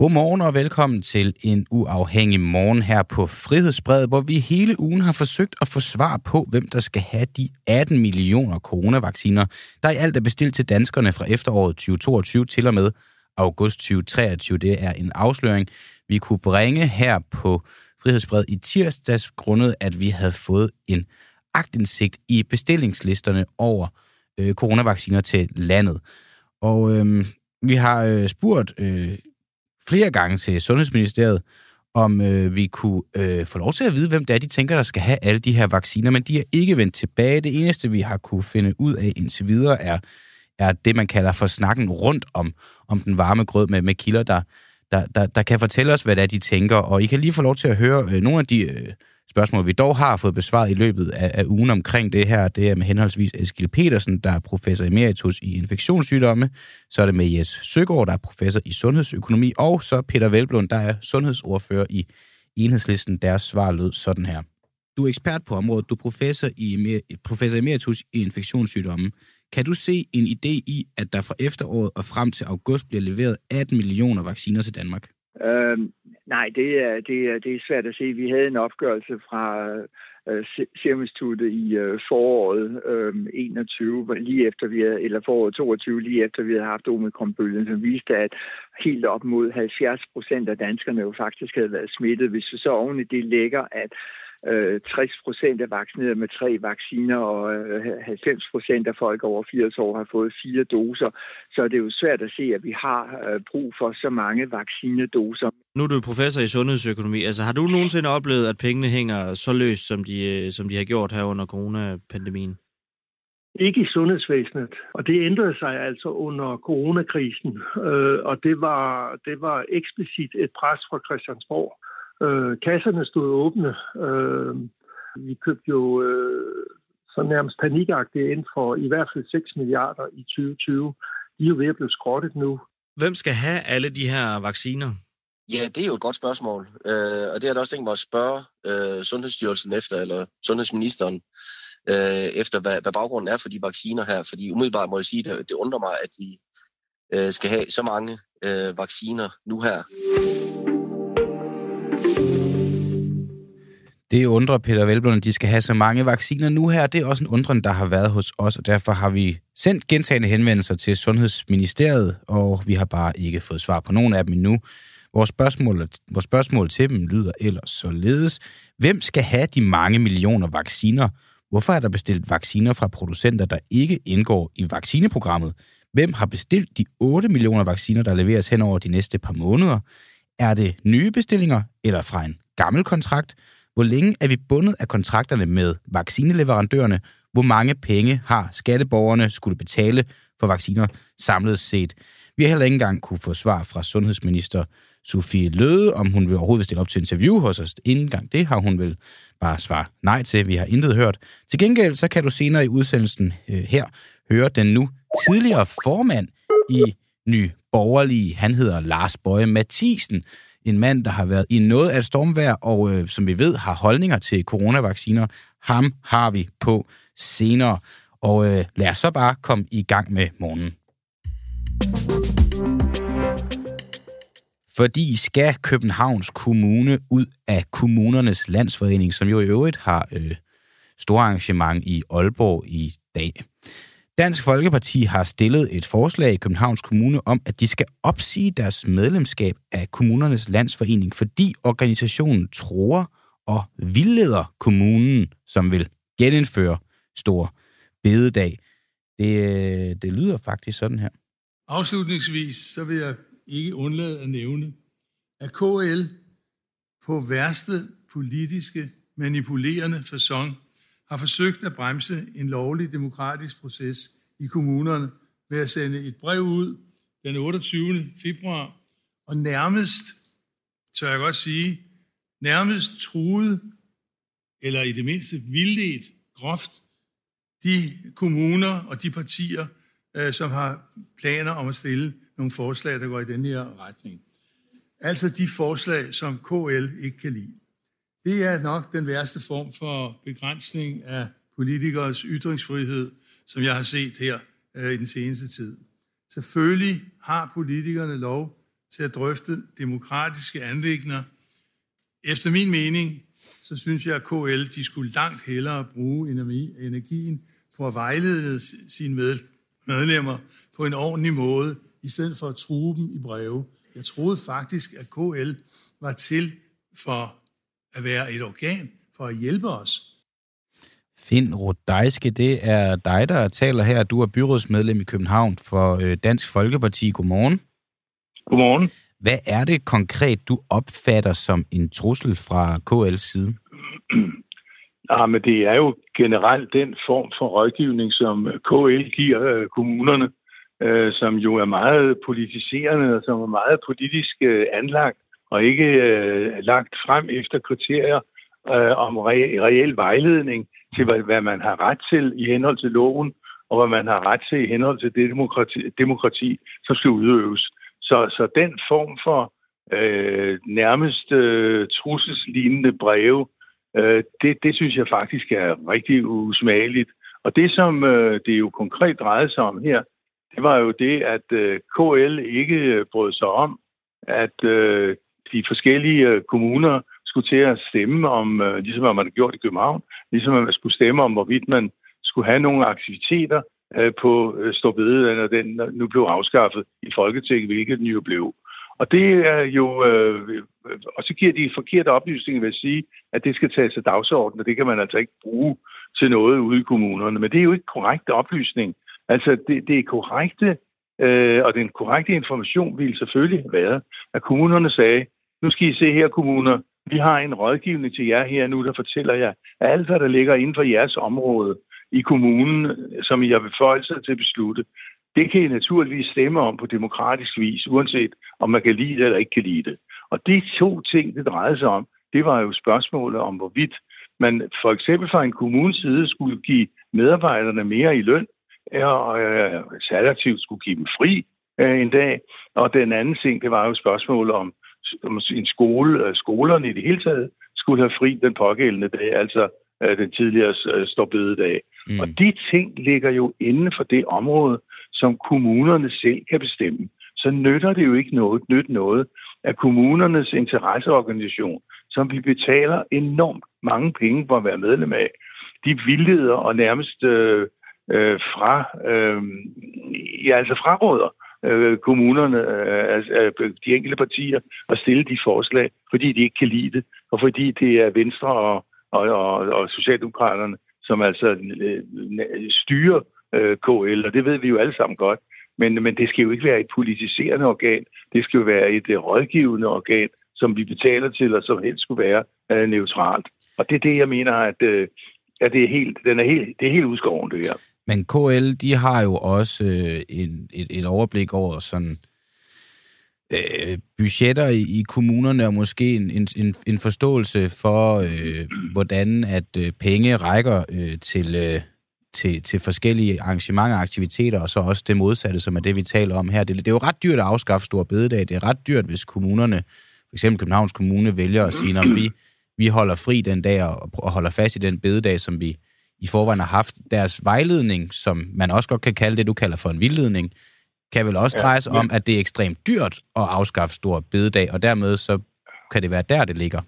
Godmorgen og velkommen til en uafhængig morgen her på Frihedsbredet, hvor vi hele ugen har forsøgt at få svar på, hvem der skal have de 18 millioner coronavacciner, der i alt er bestilt til danskerne fra efteråret 2022 til og med august 2023. Det er en afsløring, vi kunne bringe her på Frihedsbredet i tirsdags, grundet at vi havde fået en agtindsigt i bestillingslisterne over øh, coronavacciner til landet. Og øh, vi har øh, spurgt øh, flere gange til Sundhedsministeriet, om øh, vi kunne øh, få lov til at vide, hvem det er, de tænker, der skal have alle de her vacciner, men de er ikke vendt tilbage. Det eneste, vi har kunne finde ud af indtil videre, er, er det, man kalder for snakken rundt om, om den varme grød med, med kilder, der, der, der, der kan fortælle os, hvad det er, de tænker. Og I kan lige få lov til at høre øh, nogle af de øh, spørgsmål, vi dog har fået besvaret i løbet af, af ugen omkring det her. Det er med henholdsvis Eskil Petersen, der er professor emeritus i infektionssygdomme. Så er det med Jes Søgaard, der er professor i sundhedsøkonomi. Og så Peter Velblund, der er sundhedsordfører i enhedslisten. Deres svar lød sådan her. Du er ekspert på området. Du er professor, i, professor emeritus i infektionssygdomme. Kan du se en idé i, at der fra efteråret og frem til august bliver leveret 18 millioner vacciner til Danmark? Øhm, nej, det er, det, er, det er svært at se. Vi havde en opgørelse fra øh, Serum Instituttet i øh, foråret øh, 21, lige efter vi havde, eller foråret 22, lige efter vi havde haft omikronbølgen, som viste, at helt op mod 70 procent af danskerne jo faktisk havde været smittet. Hvis vi så oven i det lægger, at 60 øh, procent er vaccineret med tre vacciner, og 90 øh, procent af folk over 80 år har fået fire doser. Så det er jo svært at se, at vi har øh, brug for så mange vaccinedoser. Nu er du professor i sundhedsøkonomi. Altså, har du nogensinde oplevet, at pengene hænger så løst, som de, som de har gjort her under coronapandemien? Ikke i sundhedsvæsenet, og det ændrede sig altså under coronakrisen, og det var, det var eksplicit et pres fra Christiansborg Øh, kasserne stod åbne. Øh, vi købte jo øh, så nærmest panikagtigt ind for i hvert fald 6 milliarder i 2020. De er jo ved at blive skrottet nu. Hvem skal have alle de her vacciner? Ja, det er jo et godt spørgsmål. Øh, og det er da også tænkt mig at spørge øh, Sundhedsstyrelsen efter, eller Sundhedsministeren, øh, efter hvad, hvad baggrunden er for de vacciner her. Fordi umiddelbart må jeg sige, at det undrer mig, at vi øh, skal have så mange øh, vacciner nu her. Det undrer Peter Velblom, at de skal have så mange vacciner nu her. Det er også en undren, der har været hos os, og derfor har vi sendt gentagende henvendelser til Sundhedsministeriet, og vi har bare ikke fået svar på nogen af dem endnu. Vores spørgsmål, vores spørgsmål til dem lyder ellers således. Hvem skal have de mange millioner vacciner? Hvorfor er der bestilt vacciner fra producenter, der ikke indgår i vaccineprogrammet? Hvem har bestilt de 8 millioner vacciner, der leveres hen over de næste par måneder? Er det nye bestillinger eller fra en gammel kontrakt? Hvor længe er vi bundet af kontrakterne med vaccineleverandørerne? Hvor mange penge har skatteborgerne skulle betale for vacciner samlet set? Vi har heller ikke engang kunne få svar fra sundhedsminister Sofie Løde, om hun vil overhovedet stille op til interview hos os. Inden gang det har hun vel bare svar nej til. Vi har intet hørt. Til gengæld så kan du senere i udsendelsen øh, her høre den nu tidligere formand i Ny Borgerlige. Han hedder Lars Bøje Mathisen, en mand, der har været i noget af et stormvær, og øh, som vi ved har holdninger til coronavacciner. Ham har vi på senere. Og øh, lad os så bare komme i gang med morgenen. Fordi skal Københavns Kommune ud af kommunernes landsforening, som jo i øvrigt har øh, store arrangement i Aalborg i dag. Dansk Folkeparti har stillet et forslag i Københavns Kommune om, at de skal opsige deres medlemskab af kommunernes landsforening, fordi organisationen tror og vildleder kommunen, som vil genindføre stor bededag. Det, det lyder faktisk sådan her. Afslutningsvis så vil jeg ikke undlade at nævne, at KL på værste politiske manipulerende fasong har forsøgt at bremse en lovlig demokratisk proces i kommunerne ved at sende et brev ud den 28. februar, og nærmest, tør jeg godt sige, nærmest truet, eller i det mindste vildledt groft, de kommuner og de partier, øh, som har planer om at stille nogle forslag, der går i den her retning. Altså de forslag, som KL ikke kan lide. Det er nok den værste form for begrænsning af politikers ytringsfrihed, som jeg har set her øh, i den seneste tid. Selvfølgelig har politikerne lov til at drøfte demokratiske anlægner. Efter min mening, så synes jeg, at KL de skulle langt hellere bruge energien på at vejlede sine medlemmer på en ordentlig måde, i stedet for at true dem i breve. Jeg troede faktisk, at KL var til for at være et organ for at hjælpe os. Finn Rodejske, det er dig, der taler her. Du er byrådsmedlem i København for øh, Dansk Folkeparti. Godmorgen. Godmorgen. Hvad er det konkret, du opfatter som en trussel fra KL's side? Ja, men det er jo generelt den form for rådgivning, som KL giver øh, kommunerne, øh, som jo er meget politiserende og som er meget politisk øh, anlagt og ikke øh, lagt frem efter kriterier øh, om re- reel vejledning til, hvad, hvad man har ret til i henhold til loven, og hvad man har ret til i henhold til det demokrati, demokrati som skal udøves. Så, så den form for øh, nærmest øh, trusselslignende breve, øh, det, det synes jeg faktisk er rigtig usmageligt. Og det, som øh, det jo konkret drejede sig om her, det var jo det, at øh, KL ikke brød sig om, at øh, de forskellige øh, kommuner skulle til at stemme om, øh, ligesom man har gjort i København, ligesom man skulle stemme om, hvorvidt man skulle have nogle aktiviteter øh, på øh, Storbede, når den nu blev afskaffet i Folketinget, hvilket den jo blev. Og det er jo, øh, og så giver de forkerte oplysninger ved at sige, at det skal tages af dagsordenen, og det kan man altså ikke bruge til noget ude i kommunerne. Men det er jo ikke korrekt oplysning. Altså, det, det er korrekte, øh, og den korrekte information ville selvfølgelig være, at kommunerne sagde, nu skal I se her, kommuner, vi har en rådgivning til jer her nu, der fortæller jer, at alt, hvad der ligger inden for jeres område i kommunen, som I har beføjelser til at beslutte, det kan I naturligvis stemme om på demokratisk vis, uanset om man kan lide det eller ikke kan lide det. Og de to ting, det drejede sig om, det var jo spørgsmålet om, hvorvidt man for eksempel fra en kommunes side skulle give medarbejderne mere i løn, og øh, alternativt skulle give dem fri øh, en dag. Og den anden ting, det var jo spørgsmålet om, en skole, øh, skolerne i det hele taget, skulle have fri den pågældende dag, altså øh, den tidligere øh, ståbededag. Mm. Og de ting ligger jo inden for det område, som kommunerne selv kan bestemme. Så nytter det jo ikke noget, nyt noget, at kommunernes interesseorganisation, som vi betaler enormt mange penge for at være medlem af, de vildleder og nærmest øh, øh, fra, øh, ja, altså fraråder øh, kommunerne, øh, altså, øh, de enkelte partier, at stille de forslag, fordi de ikke kan lide det, og fordi det er Venstre og, og, og, og Socialdemokraterne, som altså øh, styrer øh, KL, og det ved vi jo alle sammen godt. Men, men det skal jo ikke være et politiserende organ, det skal jo være et øh, rådgivende organ, som vi betaler til, og som helst skulle være øh, neutralt. Og det er det, jeg mener, at, øh, at det, er helt, den er helt, det er helt udskåret, det her. Men KL, de har jo også øh, en, et, et overblik over sådan øh, budgetter i, i kommunerne, og måske en, en, en forståelse for, øh, hvordan at øh, penge rækker øh, til, øh, til, til forskellige arrangementer og aktiviteter, og så også det modsatte, som er det, vi taler om her. Det, det er jo ret dyrt at afskaffe store bededag. Det er ret dyrt, hvis kommunerne, f.eks. Københavns Kommune, vælger at sige, at vi, vi holder fri den dag og, og holder fast i den bededag, som vi i forvejen har haft. Deres vejledning, som man også godt kan kalde det, du kalder for en vildledning, kan vel også ja, dreje sig ja. om, at det er ekstremt dyrt at afskaffe stor bededag, og dermed så kan det være der, det ligger.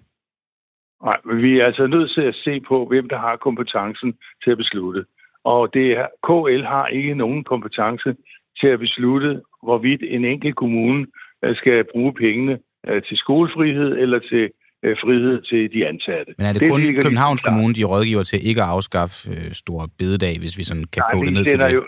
Nej, men vi er altså nødt til at se på, hvem der har kompetencen til at beslutte. Og det er, KL har ikke nogen kompetence til at beslutte, hvorvidt en enkelt kommune øh, skal bruge pengene øh, til skolefrihed eller til øh, frihed til de ansatte. Men er det, det kun det, Københavns de Kommune, de rådgiver til ikke at afskaffe øh, store bededag, hvis vi sådan kan nej, koge det ned til det? Jo,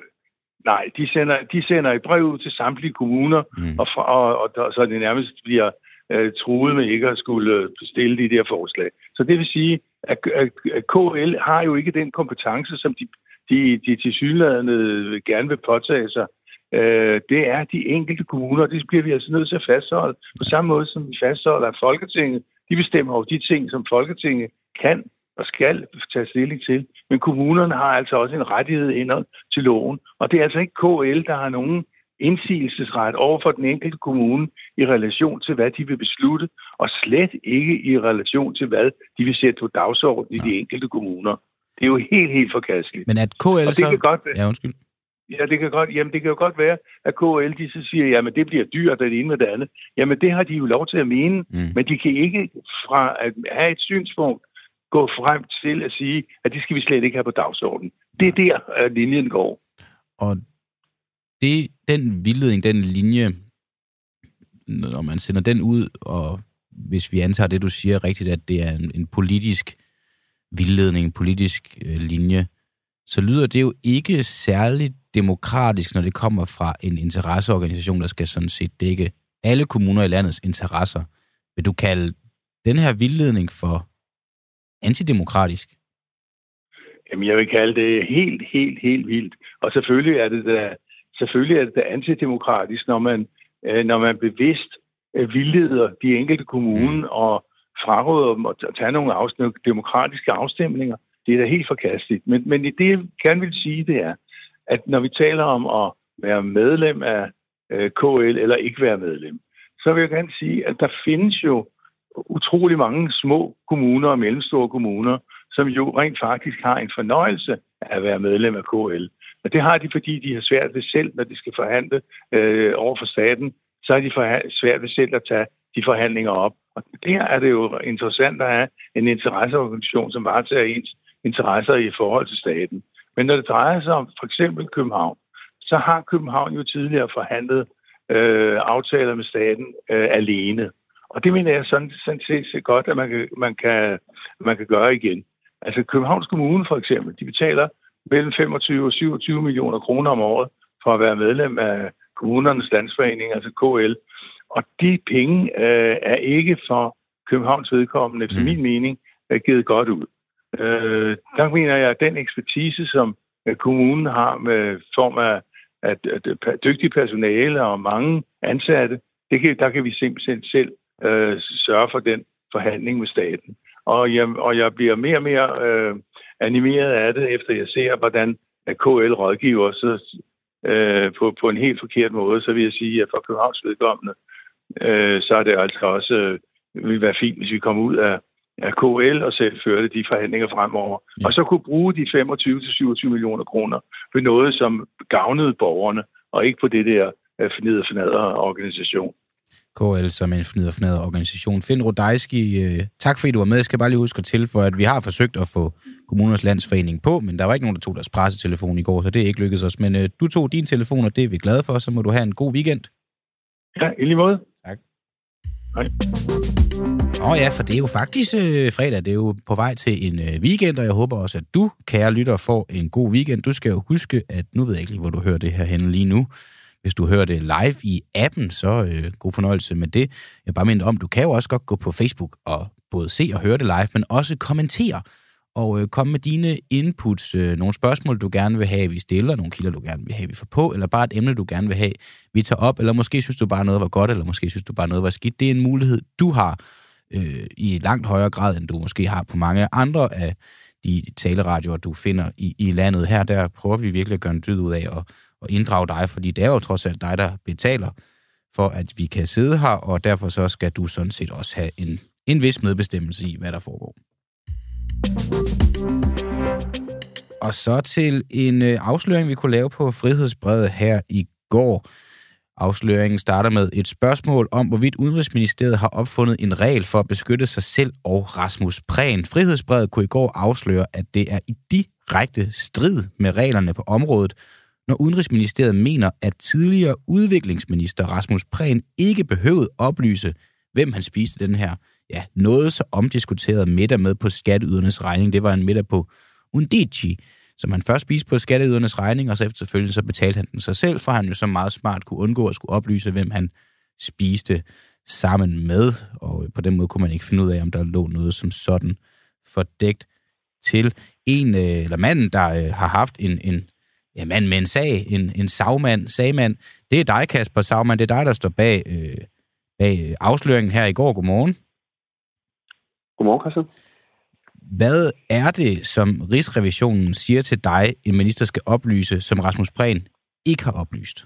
nej, de sender, de sender et brev ud til samtlige kommuner, mm. og, fra, og, og, og så det nærmest bliver øh, truet med ikke at skulle øh, stille de der forslag. Så det vil sige, at, at, at KL har jo ikke den kompetence, som de, de, de tilsyneladende gerne vil påtage sig. Øh, det er de enkelte kommuner, det bliver vi altså nødt til at fastholde. På samme måde som vi fastholder, at Folketinget de bestemmer over de ting, som Folketinget kan og skal tage stilling til. Men kommunerne har altså også en rettighed indad til loven. Og det er altså ikke KL, der har nogen indsigelsesret over for den enkelte kommune i relation til, hvad de vil beslutte, og slet ikke i relation til, hvad de vil sætte på dagsordenen i de enkelte kommuner. Det er jo helt, helt forkasteligt. Men at KL Og det så... kan godt Ja, undskyld. Ja, det kan godt, jamen det kan jo godt være, at KL de så siger, jamen det bliver dyrt, det ene med det andet. Jamen det har de jo lov til at mene, Mm. men de kan ikke fra at have et synspunkt gå frem til at sige, at det skal vi slet ikke have på dagsordenen. Det er der, at linjen går. Og det, den vildledning, den linje, når man sender den ud, og hvis vi antager det, du siger rigtigt, at det er en, en politisk vildledning, en politisk øh, linje, så lyder det jo ikke særligt demokratisk, når det kommer fra en interesseorganisation, der skal sådan set dække alle kommuner i landets interesser. Vil du kalde den her vildledning for antidemokratisk? Jamen jeg vil kalde det helt, helt, helt vildt. Og selvfølgelig er det da, selvfølgelig er det da antidemokratisk, når man, øh, når man bevidst øh, vildleder de enkelte kommuner mm. og fraråder dem at tage nogle afstemninger, demokratiske afstemninger. Det er da helt forkasteligt. Men, men det, jeg gerne vil sige, det er, at når vi taler om at være medlem af øh, KL eller ikke være medlem, så vil jeg gerne sige, at der findes jo utrolig mange små kommuner og mellemstore kommuner, som jo rent faktisk har en fornøjelse af at være medlem af KL. Og det har de, fordi de har svært ved selv, når de skal forhandle øh, over for staten, så har de svært ved selv at tage de forhandlinger op. Og der er det jo interessant at have en interesseorganisation, som varetager ens interesser i forhold til staten. Men når det drejer sig om for eksempel København, så har København jo tidligere forhandlet øh, aftaler med staten øh, alene. Og det mener jeg sådan, sådan set så godt, at man kan, man, kan, man kan gøre igen. Altså Københavns Kommune for eksempel, de betaler mellem 25 og 27 millioner kroner om året for at være medlem af kommunernes landsforening, altså KL. Og de penge øh, er ikke for Københavns vedkommende, efter Mm. min mening, er givet godt ud. Øh, der mener jeg, at den ekspertise, som øh, kommunen har med form af at, at, at dygtige personale og mange ansatte, det kan, der kan vi simpelthen selv øh, sørge for den forhandling med staten. Og jeg, og jeg bliver mere og mere øh, animeret af det, efter jeg ser, hvordan at KL rådgiver så, øh, på, på en helt forkert måde. Så vil jeg sige, at for Københavns vedkommende, øh, så er det altså også øh, vil være fint, hvis vi kommer ud af, af KL og selv førte de forhandlinger fremover. Ja. Ja. Og så kunne bruge de 25-27 millioner kroner på noget, som gavnede borgerne, og ikke på det der øh, fornader organisation. KL som en fnider organisation. Finn Rodajski, øh, tak fordi du var med. Jeg skal bare lige huske at tilføje, at vi har forsøgt at få kommuners landsforening på, men der var ikke nogen, der tog deres pressetelefon i går, så det er ikke lykkedes os. Men øh, du tog din telefon, og det er vi glade for, så må du have en god weekend. Ja, i lige måde. Åh oh ja, for det er jo faktisk øh, fredag, det er jo på vej til en øh, weekend, og jeg håber også, at du, kære lytter, får en god weekend. Du skal jo huske, at nu ved jeg ikke lige, hvor du hører det her henne lige nu. Hvis du hører det live i appen, så øh, god fornøjelse med det. Jeg bare minde om, du kan jo også godt gå på Facebook og både se og høre det live, men også kommentere og øh, komme med dine inputs, øh, nogle spørgsmål, du gerne vil have, vi stiller, nogle kilder, du gerne vil have, vi får på, eller bare et emne, du gerne vil have, vi tager op, eller måske synes du bare noget var godt, eller måske synes du bare noget var skidt. Det er en mulighed, du har øh, i langt højere grad, end du måske har på mange andre af de taleradioer, du finder i, i landet. Her der prøver vi virkelig at gøre en dyd ud af at, at inddrage dig, fordi det er jo trods alt dig, der betaler for, at vi kan sidde her, og derfor så skal du sådan set også have en, en vis medbestemmelse i, hvad der foregår. Og så til en øh, afsløring, vi kunne lave på Frihedsbrevet her i går. Afsløringen starter med et spørgsmål om, hvorvidt Udenrigsministeriet har opfundet en regel for at beskytte sig selv og Rasmus Prehn. Frihedsbrevet kunne i går afsløre, at det er i direkte strid med reglerne på området, når Udenrigsministeriet mener, at tidligere udviklingsminister Rasmus Prehn ikke behøvede oplyse, hvem han spiste den her ja, noget så omdiskuteret middag med på skatteydernes regning. Det var en middag på Undici, som han først spiste på skatteydernes regning, og så efterfølgende så betalte han den sig selv, for han jo så meget smart kunne undgå at skulle oplyse, hvem han spiste sammen med, og øh, på den måde kunne man ikke finde ud af, om der lå noget som sådan fordækt til en, øh, eller manden, der øh, har haft en, en ja, mand med en sag, en, en sagmand, sagmand. Det er dig, Kasper Sagmand, det er dig, der står bag, øh, bag afsløringen her i går. Godmorgen. Godmorgen, Christian. Hvad er det, som Rigsrevisionen siger til dig, en minister skal oplyse, som Rasmus Prehn ikke har oplyst?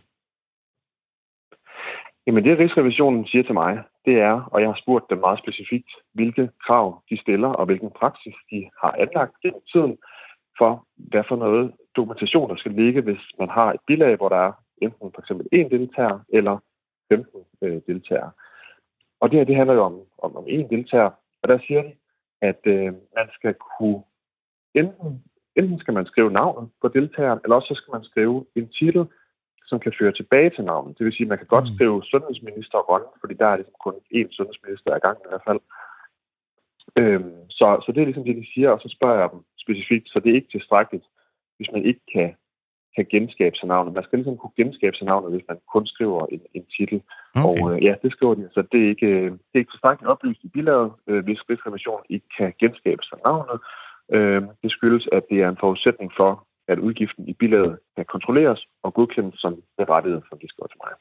Jamen det, Rigsrevisionen siger til mig, det er, og jeg har spurgt dem meget specifikt, hvilke krav de stiller, og hvilken praksis de har anlagt gennem tiden, for hvad for noget dokumentation, der skal ligge, hvis man har et bilag, hvor der er enten for eksempel en deltager eller 15 øh, deltagere. Og det her, det handler jo om, om, om en deltager, og der siger de, at øh, man skal kunne enten, enten skal man skrive navnet på deltageren, eller også så skal man skrive en titel, som kan føre tilbage til navnet. Det vil sige, at man kan godt mm. skrive sundhedsminister Rønne, fordi der er ligesom kun én sundhedsminister i gang i hvert fald. Øhm, så, så det er ligesom det, de siger, og så spørger jeg dem specifikt, så det er ikke tilstrækkeligt, hvis man ikke kan, kan genskabe sig navnet. Man skal ligesom kunne genskabe sig navnet, hvis man kun skriver en, en titel. Okay. Og øh, ja, det skriver de. Så det er ikke, det er ikke tilstrækkeligt oplyst i bilaget, øh, hvis Rigsrevisionen ikke kan genskabe sig navnet. Øh, det skyldes, at det er en forudsætning for, at udgiften i bilaget kan kontrolleres og godkendes som berettiget, som de skriver til mig.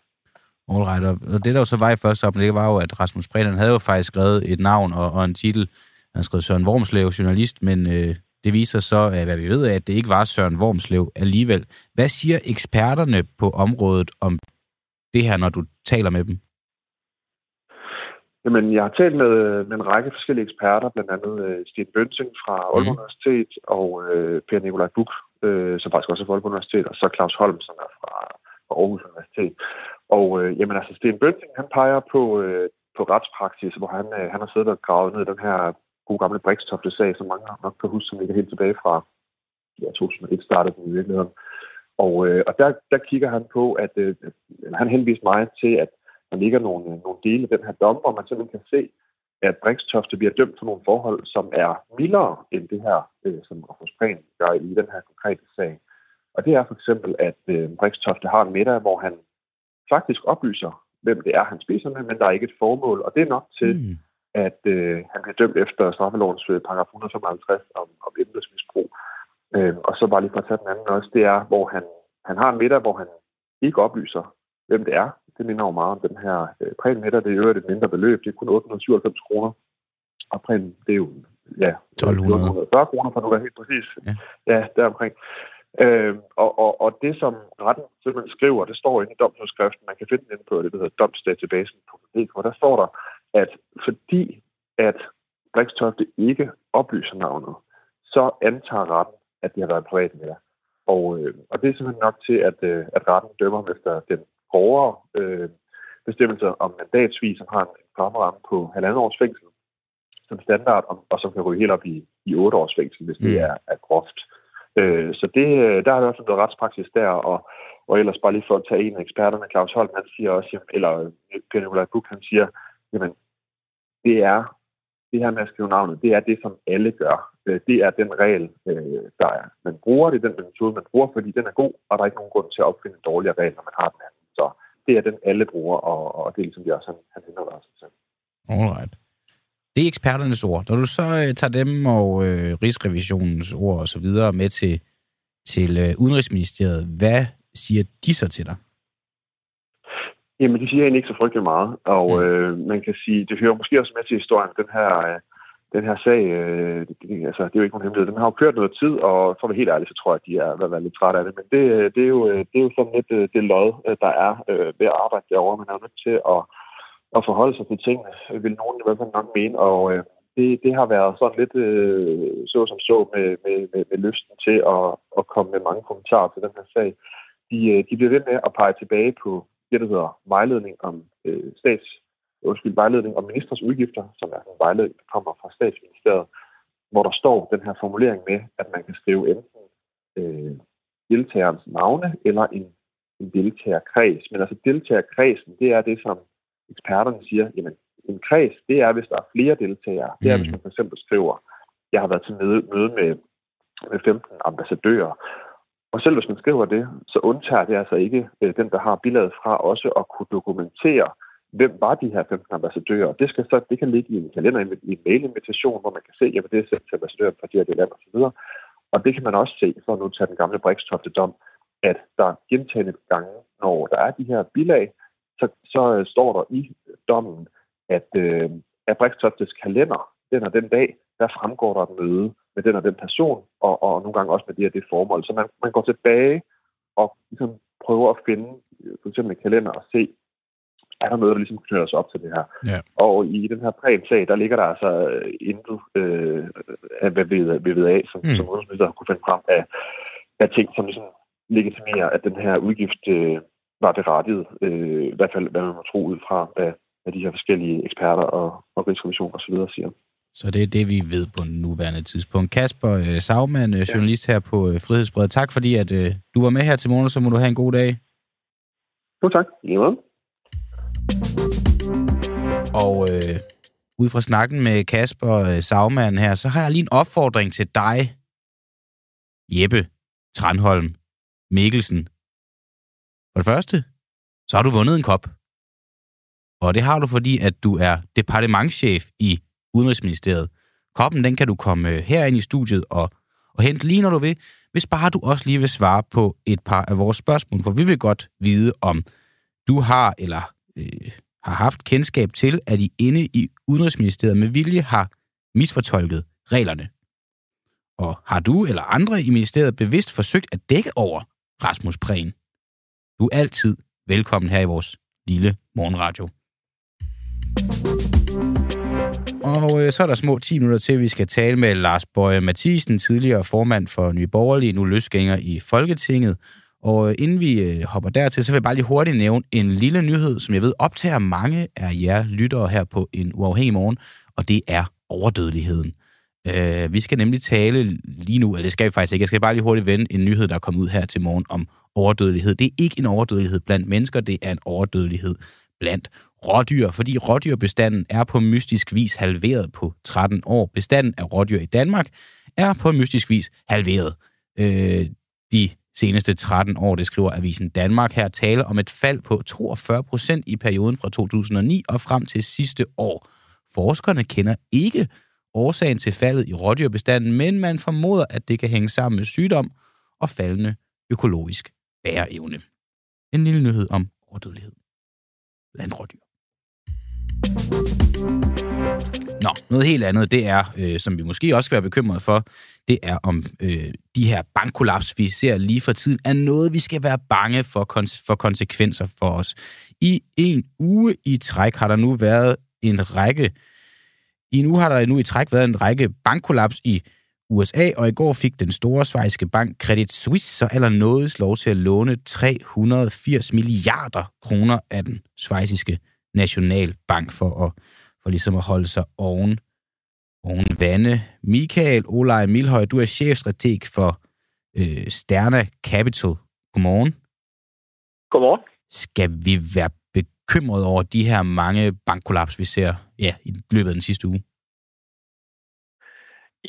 Alright, og det der jo så var i første op, det var jo, at Rasmus Bredon havde jo faktisk skrevet et navn og, og en titel. Han skrev Søren Wormslev, journalist, men øh, det viser så, at hvad vi ved, at det ikke var Søren Wormslev alligevel. Hvad siger eksperterne på området om det her, når du taler med dem? Jamen, jeg har talt med, med en række forskellige eksperter, blandt andet øh, Sten Bønsing fra Aalborg mm. Universitet og øh, Per Nikolaj Buk, øh, som faktisk også er fra Aalborg Universitet, og så Claus Holm, som er fra, fra Aarhus Universitet. Og øh, jamen, altså, Sten Bønsing, han peger på, øh, på retspraksis, hvor han, øh, han har siddet og gravet ned i den her gode gamle Brikstofte-sag, som mange nok kan huske, som ligger helt tilbage fra ja, 2001 startede den i virkeligheden. Og, øh, og der, der kigger han på, at øh, han henviser mig til, at der ligger nogle, øh, nogle dele af den her dom, hvor man simpelthen kan se, at Brikstofte bliver dømt for nogle forhold, som er mildere end det her, øh, som Rasmus Prehn gør i den her konkrete sag. Og det er for eksempel, at øh, Brikstofte har en middag, hvor han faktisk oplyser, hvem det er, han spiser med, men der er ikke et formål. Og det er nok til, mm at øh, han bliver dømt efter straffelovens øh, paragraf 155 om, om embedsmisbrug. Øh, og så bare lige for at tage den anden også, det er, hvor han, han har en middag, hvor han ikke oplyser, hvem det er. Det minder jo meget om den her øh, præmie middag. Det er jo et mindre beløb. Det er kun 897 kroner. Og præmien, det er jo ja, 1240 kroner, for nu er helt præcis. Ja, ja deromkring. Øh, og, og, og det, som retten simpelthen skriver, det står inde i domsudskriften, man kan finde den inde på det, der hedder domsdatabasen.dk, der står der, at fordi at Brikstofte ikke oplyser navnet, så antager retten, at de har været privat med jer. Og, øh, og det er simpelthen nok til, at, øh, at retten dømmer efter den hårdere øh, bestemmelser om mandatsvis, som har en strammeramme på halvandet års fængsel som standard, og, og som kan ryge helt op i, i otte års fængsel, hvis det mm. er, er groft. Øh, så det, der har der også noget retspraksis der, og, og ellers bare lige for at tage en af eksperterne, Claus Holm, han siger også, eller Per Nikolaj Buk, han siger, jamen, det er det her med at skrive navnet, det er det, som alle gør. Øh, det er den regel, øh, der er. Man bruger det, den metode, man bruger, fordi den er god, og der er ikke nogen grund til at opfinde en dårligere regel, når man har den anden. Så det er den, alle bruger, og, og det er ligesom det også, han, han henvender sig til. Alright. Det er eksperternes ord. Når du så øh, tager dem og øh, Rigsrevisionens ord og så videre med til, til øh, Udenrigsministeriet, hvad siger de så til dig? Jamen, de siger egentlig ikke så frygtelig meget, og mm. øh, man kan sige, det hører måske også med til historien, den her, øh, den her sag, øh, det, altså, det er jo ikke nogen hemmelighed, den har jo kørt noget tid, og for at være helt ærlig, så tror jeg, at de er været lidt trætte af det, men det, det, er, jo, øh, det er jo sådan lidt øh, det lod, der er øh, ved at arbejde derovre, man er nødt til at, at forholde sig til tingene, vil nogen i hvert fald nok mene, og øh, det, det har været sådan lidt øh, så som så med, med, med, med lysten til at, at komme med mange kommentarer til den her sag. De, de bliver ved med at pege tilbage på det, der hedder vejledning om øh, stats, undskyld, vejledning om ministers udgifter, som er en vejledning, der kommer fra statsministeriet, hvor der står den her formulering med, at man kan skrive enten øh, deltagerens navne eller en, en deltagerkreds. Men altså deltagerkredsen, det er det, som eksperterne siger, jamen en kreds, det er, hvis der er flere deltagere. Det er, hvis man for eksempel skriver, jeg har været til møde, møde med, med 15 ambassadører, og selv hvis man skriver det, så undtager det altså ikke øh, den, der har billedet fra også at kunne dokumentere, hvem var de her 15 ambassadører. Det, skal så, det kan ligge i en kalender, i en mailinvitation, hvor man kan se, at det er sendt til ambassadører fra de her land osv. Og det kan man også se, for at nu tage den gamle Brikstofte dom, at der gentagende gange, når der er de her bilag, så, så øh, står der i dommen, at, øh, at Brikstoftes kalender, den og den dag, der fremgår der et møde med den og den person, og, og nogle gange også med det og det formål. Så man, man går tilbage og ligesom prøver at finde for eksempel en kalender og se, er der noget, der ligesom knytter os op til det her. Ja. Og i den her plan-sag, der ligger der altså øh, intet, øh, hvad vi, vi ved af, som, mm. som udenrigsminister har kunne finde frem af, af ting, som ligesom legitimerer, at den her udgift øh, var berettiget. Øh, I hvert fald, hvad man må tro ud fra, hvad, hvad de her forskellige eksperter og, og rigskommission osv. siger. Så det er det, vi ved på nuværende tidspunkt. Kasper øh, Sagmann, øh, journalist her på øh, Frihedsbredet. Tak fordi, at øh, du var med her til morgen, så må du have en god dag. Jo, tak. Måde. Og øh, ud fra snakken med Kasper øh, Sagmann her, så har jeg lige en opfordring til dig, Jeppe Tranholm Mikkelsen. For det første, så har du vundet en kop. Og det har du, fordi at du er departementschef i Udenrigsministeriet. Koppen, den kan du komme øh, herind i studiet og, og hente lige når du vil, hvis bare du også lige vil svare på et par af vores spørgsmål, for vi vil godt vide, om du har eller øh, har haft kendskab til, at I inde i Udenrigsministeriet med vilje har misfortolket reglerne. Og har du eller andre i ministeriet bevidst forsøgt at dække over Rasmus Prehn? Du er altid velkommen her i vores lille morgenradio. Og øh, så er der små 10 minutter til, at vi skal tale med Lars Bøje Mathisen, tidligere formand for Nye Borgerlige, nu løsgænger i Folketinget. Og øh, inden vi øh, hopper dertil, så vil jeg bare lige hurtigt nævne en lille nyhed, som jeg ved optager mange af jer lyttere her på en uafhængig morgen, og det er overdødeligheden. Øh, vi skal nemlig tale lige nu, eller det skal vi faktisk ikke, jeg skal bare lige hurtigt vende en nyhed, der er kommet ud her til morgen om overdødelighed. Det er ikke en overdødelighed blandt mennesker, det er en overdødelighed blandt rådyr, fordi rådyrbestanden er på mystisk vis halveret på 13 år. Bestanden af rådyr i Danmark er på mystisk vis halveret øh, de seneste 13 år, det skriver Avisen Danmark. Her taler om et fald på 42 procent i perioden fra 2009 og frem til sidste år. Forskerne kender ikke årsagen til faldet i rådyrbestanden, men man formoder, at det kan hænge sammen med sygdom og faldende økologisk bæreevne. En lille nyhed om rådødelighed blandt rådyr. Nå, noget helt andet, det er, øh, som vi måske også skal være bekymret for, det er om øh, de her bankkollaps, vi ser lige for tiden, er noget, vi skal være bange for, kon- for konsekvenser for os. I en uge i træk har der nu været en række, i en uge har der nu i træk været en række bankkollaps i USA, og i går fik den store svejske bank Credit Suisse så aller nådes lov til at låne 380 milliarder kroner af den svejsiske nationalbank for at for ligesom at holde sig oven, oven vande. Michael Olej Milhøj, du er chefstrateg for øh, Sterna Capital. Godmorgen. Godmorgen. Skal vi være bekymret over de her mange bankkollaps, vi ser ja, i løbet af den sidste uge?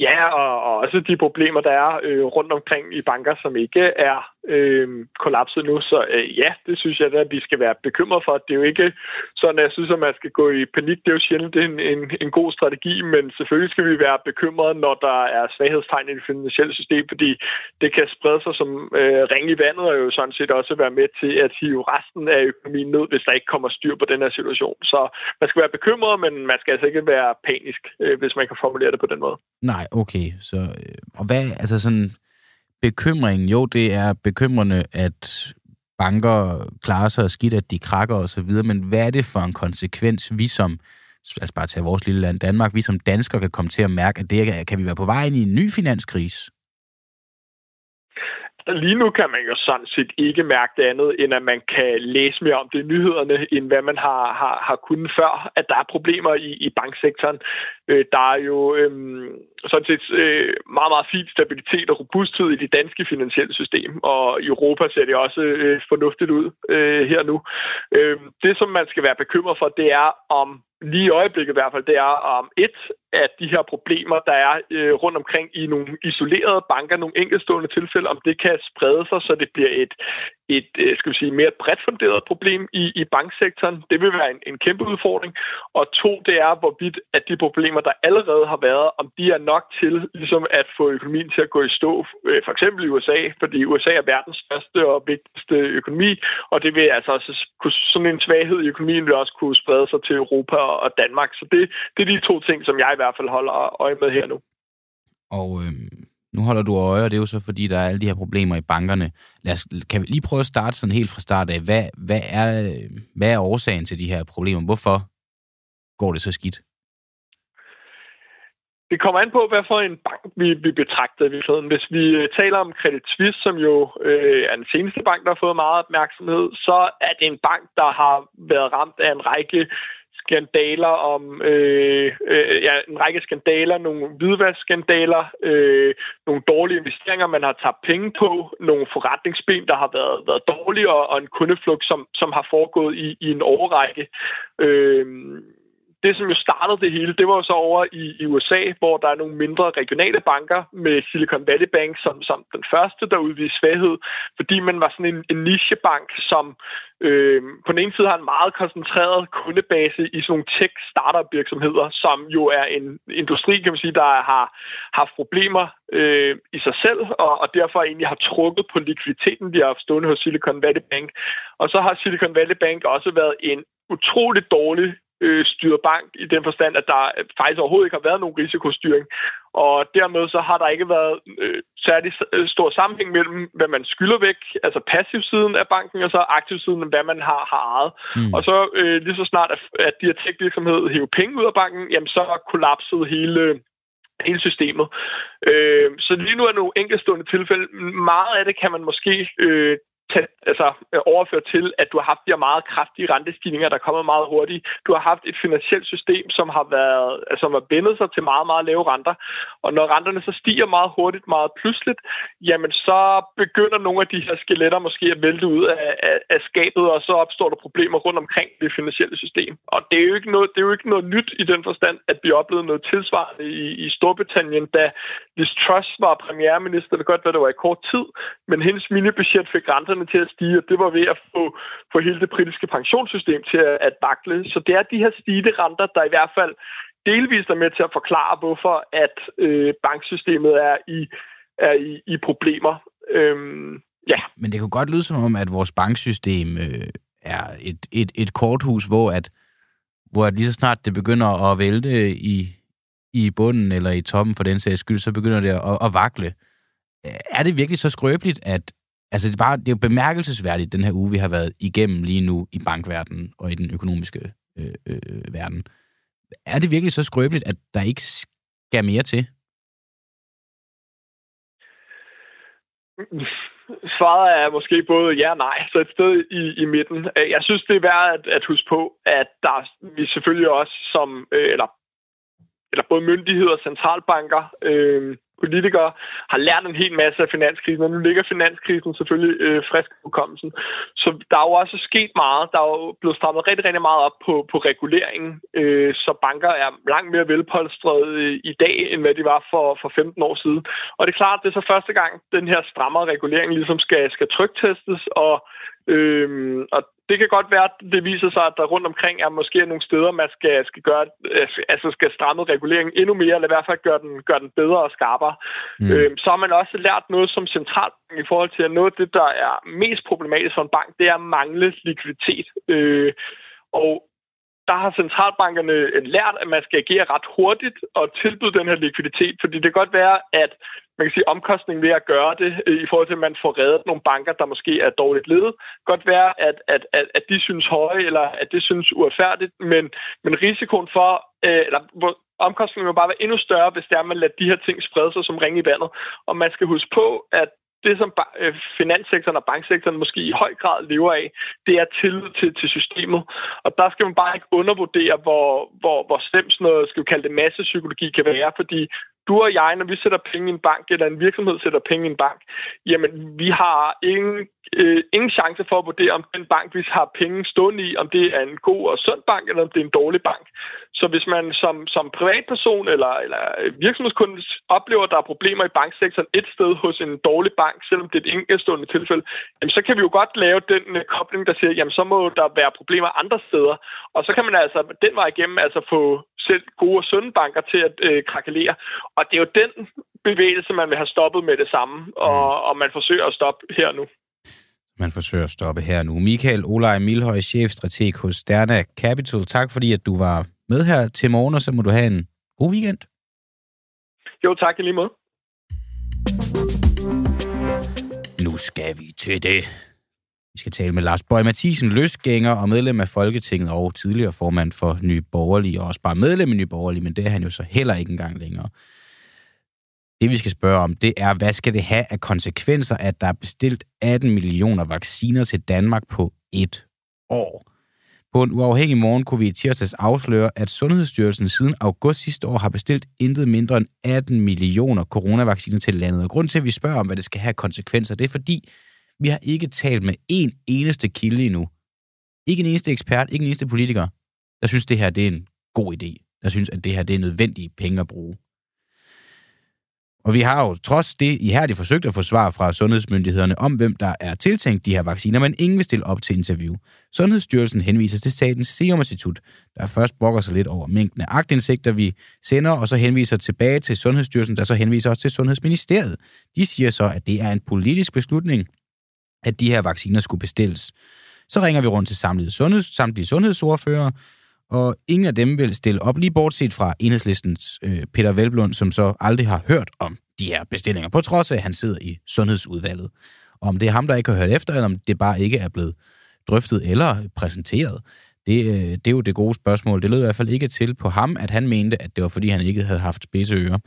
Ja, og, og også de problemer, der er øh, rundt omkring i banker, som ikke er øh, kollapset nu. Så øh, ja, det synes jeg, at vi skal være bekymret for. Det er jo ikke sådan, at jeg synes, at man skal gå i panik. Det er jo sjældent en, en, en god strategi, men selvfølgelig skal vi være bekymrede, når der er svaghedstegn i det finansielle system, fordi det kan sprede sig som øh, ring i vandet, og jo sådan set også være med til at hive resten af økonomien ned, hvis der ikke kommer styr på den her situation. Så man skal være bekymret, men man skal altså ikke være panisk, øh, hvis man kan formulere det på den måde. Nej, okay. Så, øh, og hvad, altså sådan, bekymringen, jo, det er bekymrende, at banker klarer sig skidt, at de krakker og så videre, men hvad er det for en konsekvens, vi som, lad os bare tage vores lille land Danmark, vi som danskere kan komme til at mærke, at det kan vi være på vej ind i en ny finanskrise? Altså, lige nu kan man jo sådan set ikke mærke det andet, end at man kan læse mere om det i nyhederne, end hvad man har, har, har kunnet før, at der er problemer i, i banksektoren. Øh, der er jo øh, sådan set øh, meget, meget fin stabilitet og robusthed i det danske finansielle system, og i Europa ser det også øh, fornuftigt ud øh, her nu. Øh, det, som man skal være bekymret for, det er om lige i øjeblikket i hvert fald, det er om et af de her problemer, der er øh, rundt omkring i nogle isolerede banker, nogle enkeltstående tilfælde, om det kan sprede sig, så det bliver et, et øh, skal vi sige, mere bredt funderet problem i, i banksektoren. Det vil være en, en kæmpe udfordring. Og to, det er, hvorvidt at de problemer, der allerede har været, om de er nok til ligesom at få økonomien til at gå i stå, øh, for eksempel i USA, fordi USA er verdens største og vigtigste økonomi, og det vil altså også kunne, sådan en svaghed i økonomien vil også kunne sprede sig til Europa og Danmark. Så det, det er de to ting, som jeg i hvert fald holder øje med her nu. Og øh, nu holder du øje, og det er jo så fordi, der er alle de her problemer i bankerne. Lad os, kan vi lige prøve at starte sådan helt fra start af. Hvad, hvad, er, hvad er årsagen til de her problemer? Hvorfor går det så skidt? Det kommer an på, hvad for en bank vi, vi betragter i virkeligheden. Hvis vi øh, taler om Credit Suisse, som jo øh, er den seneste bank, der har fået meget opmærksomhed, så er det en bank, der har været ramt af en række skandaler om øh, øh, ja, en række skandaler, nogle hvidvaskskandaler, øh, nogle dårlige investeringer, man har tabt penge på, nogle forretningsben, der har været, været dårlige, og, og en kundeflugt, som, som har foregået i, i en overrække. Øh, det, som jo startede det hele, det var jo så over i, i USA, hvor der er nogle mindre regionale banker med Silicon Valley Bank som, som den første, der udviste svaghed, fordi man var sådan en, en nichebank, som øh, på den ene side har en meget koncentreret kundebase i sådan nogle tech-startup virksomheder, som jo er en industri, kan man sige, der har haft problemer øh, i sig selv, og, og derfor egentlig har trukket på likviditeten, de har haft stående hos Silicon Valley Bank. Og så har Silicon Valley Bank også været en utrolig dårlig øh, styret bank i den forstand, at der faktisk overhovedet ikke har været nogen risikostyring. Og dermed så har der ikke været øh, særlig øh, stor sammenhæng mellem, hvad man skylder væk, altså passiv siden af banken, og så aktiv siden, hvad man har, har ejet. Mm. Og så øh, lige så snart, at, at de her tech-virksomheder hæver penge ud af banken, jamen så kollapsede hele hele systemet. Øh, så lige nu er nogle enkeltstående tilfælde. Meget af det kan man måske øh, tæt, altså, øh, overført til, at du har haft de her meget kraftige rentestigninger, der kommer meget hurtigt. Du har haft et finansielt system, som har været, altså, som har bindet sig til meget, meget lave renter. Og når renterne så stiger meget hurtigt, meget pludseligt, jamen så begynder nogle af de her skeletter måske at vælte ud af, af, af skabet, og så opstår der problemer rundt omkring det finansielle system. Og det er jo ikke noget, det er jo ikke noget nyt i den forstand, at vi oplevede noget tilsvarende i, i Storbritannien, da Liz Truss var premierminister. Det godt, være, det var i kort tid, men hendes minibudget fik renterne renterne til at stige, og det var ved at få, få hele det britiske pensionssystem til at, at bakle. Så det er de her stigende renter, der i hvert fald delvist er med til at forklare, hvorfor at øh, banksystemet er i, er i, i problemer. Øhm, ja. Men det kunne godt lyde som om, at vores banksystem øh, er et, et, et korthus, hvor at, hvor at lige så snart det begynder at vælte i, i bunden eller i toppen for den sags skyld, så begynder det at, at vakle. Er det virkelig så skrøbeligt, at, Altså, det er, bare, det er jo bemærkelsesværdigt, den her uge, vi har været igennem lige nu i bankverdenen og i den økonomiske øh, øh, verden. Er det virkelig så skrøbeligt, at der ikke skal mere til? Svaret er måske både ja og nej, så et sted i, i midten. Øh, jeg synes, det er værd at, at huske på, at der vi selvfølgelig også som, øh, eller, eller både myndigheder og centralbanker, øh, politikere har lært en hel masse af finanskrisen, og nu ligger finanskrisen selvfølgelig øh, frisk på kommelsen. Så der er jo også sket meget. Der er jo blevet strammet rigtig, rigtig meget op på, på reguleringen, øh, så banker er langt mere velpolstrede øh, i dag, end hvad de var for, for 15 år siden. Og det er klart, det er så første gang, den her strammere regulering ligesom skal, skal trygtestes, og Øhm, og det kan godt være, at det viser sig, at der rundt omkring er måske nogle steder, man skal, skal gøre, altså skal stramme reguleringen endnu mere, eller i hvert fald gøre den, gøre den bedre og skarpere. Mm. Øhm, så har man også lært noget som centralbank i forhold til, at noget af det, der er mest problematisk for en bank, det er at mangle likviditet. Øh, og der har centralbankerne øh, lært, at man skal agere ret hurtigt og tilbyde den her likviditet, fordi det kan godt være, at man kan sige, omkostningen ved at gøre det, øh, i forhold til, at man får reddet nogle banker, der måske er dårligt ledet, godt være, at, at, at, at de synes høje, eller at det synes uretfærdigt, men, men risikoen for, øh, eller omkostningen vil bare være endnu større, hvis det er, at man lader de her ting sprede sig som ringe i vandet. Og man skal huske på, at det, som øh, finanssektoren og banksektoren måske i høj grad lever af, det er tillid til, til systemet. Og der skal man bare ikke undervurdere, hvor, hvor, hvor slemt sådan noget, skal vi kalde det, massepsykologi kan være, fordi du og jeg, når vi sætter penge i en bank, eller en virksomhed sætter penge i en bank, jamen, vi har ingen, øh, ingen chance for at vurdere, om den bank, vi har penge stående i, om det er en god og sund bank, eller om det er en dårlig bank. Så hvis man som, som privatperson eller, eller virksomhedskunde oplever, at der er problemer i banksektoren et sted hos en dårlig bank, selvom det er et enkeltstående tilfælde, jamen, så kan vi jo godt lave den øh, kobling, der siger, jamen så må der være problemer andre steder. Og så kan man altså den vej igennem altså få selv gode og sunde banker til at øh, krakelere. Og det er jo den bevægelse, man vil have stoppet med det samme, og, mm. og man forsøger at stoppe her nu. Man forsøger at stoppe her nu. Michael Olaj Milhøj, chefstrateg hos Sterna Capital. Tak fordi, at du var med her til morgen, og så må du have en god weekend. Jo, tak i lige måde. skal vi til det. Vi skal tale med Lars Bøge Mathisen, løsgænger og medlem af Folketinget og tidligere formand for Nye Borgerlige, og også bare medlem af Nye Borgerlige, men det er han jo så heller ikke engang længere. Det vi skal spørge om, det er, hvad skal det have af konsekvenser, at der er bestilt 18 millioner vacciner til Danmark på et år? På en uafhængig morgen kunne vi i tirsdags afsløre, at Sundhedsstyrelsen siden august sidste år har bestilt intet mindre end 18 millioner coronavacciner til landet. Og grund til, at vi spørger om, hvad det skal have konsekvenser, det er fordi, vi har ikke talt med en eneste kilde endnu. Ikke en eneste ekspert, ikke en eneste politiker, der synes, det her det er en god idé. Der synes, at det her det er nødvendige penge at bruge. Og vi har jo trods det ihærdigt forsøgt at få svar fra sundhedsmyndighederne om, hvem der er tiltænkt de her vacciner, men ingen vil stille op til interview. Sundhedsstyrelsen henviser til Statens Serum Institut, der først brokker sig lidt over mængden af agtindsigter, vi sender, og så henviser tilbage til Sundhedsstyrelsen, der så henviser også til Sundhedsministeriet. De siger så, at det er en politisk beslutning, at de her vacciner skulle bestilles. Så ringer vi rundt til samtlige, sundheds, samtlige sundhedsordfører, og ingen af dem vil stille op, lige bortset fra enhedslistens øh, Peter Velblund, som så aldrig har hørt om de her bestillinger, på trods af, at han sidder i sundhedsudvalget. Og om det er ham, der ikke har hørt efter, eller om det bare ikke er blevet drøftet eller præsenteret, det, øh, det er jo det gode spørgsmål. Det lød i hvert fald ikke til på ham, at han mente, at det var, fordi han ikke havde haft spidse ører.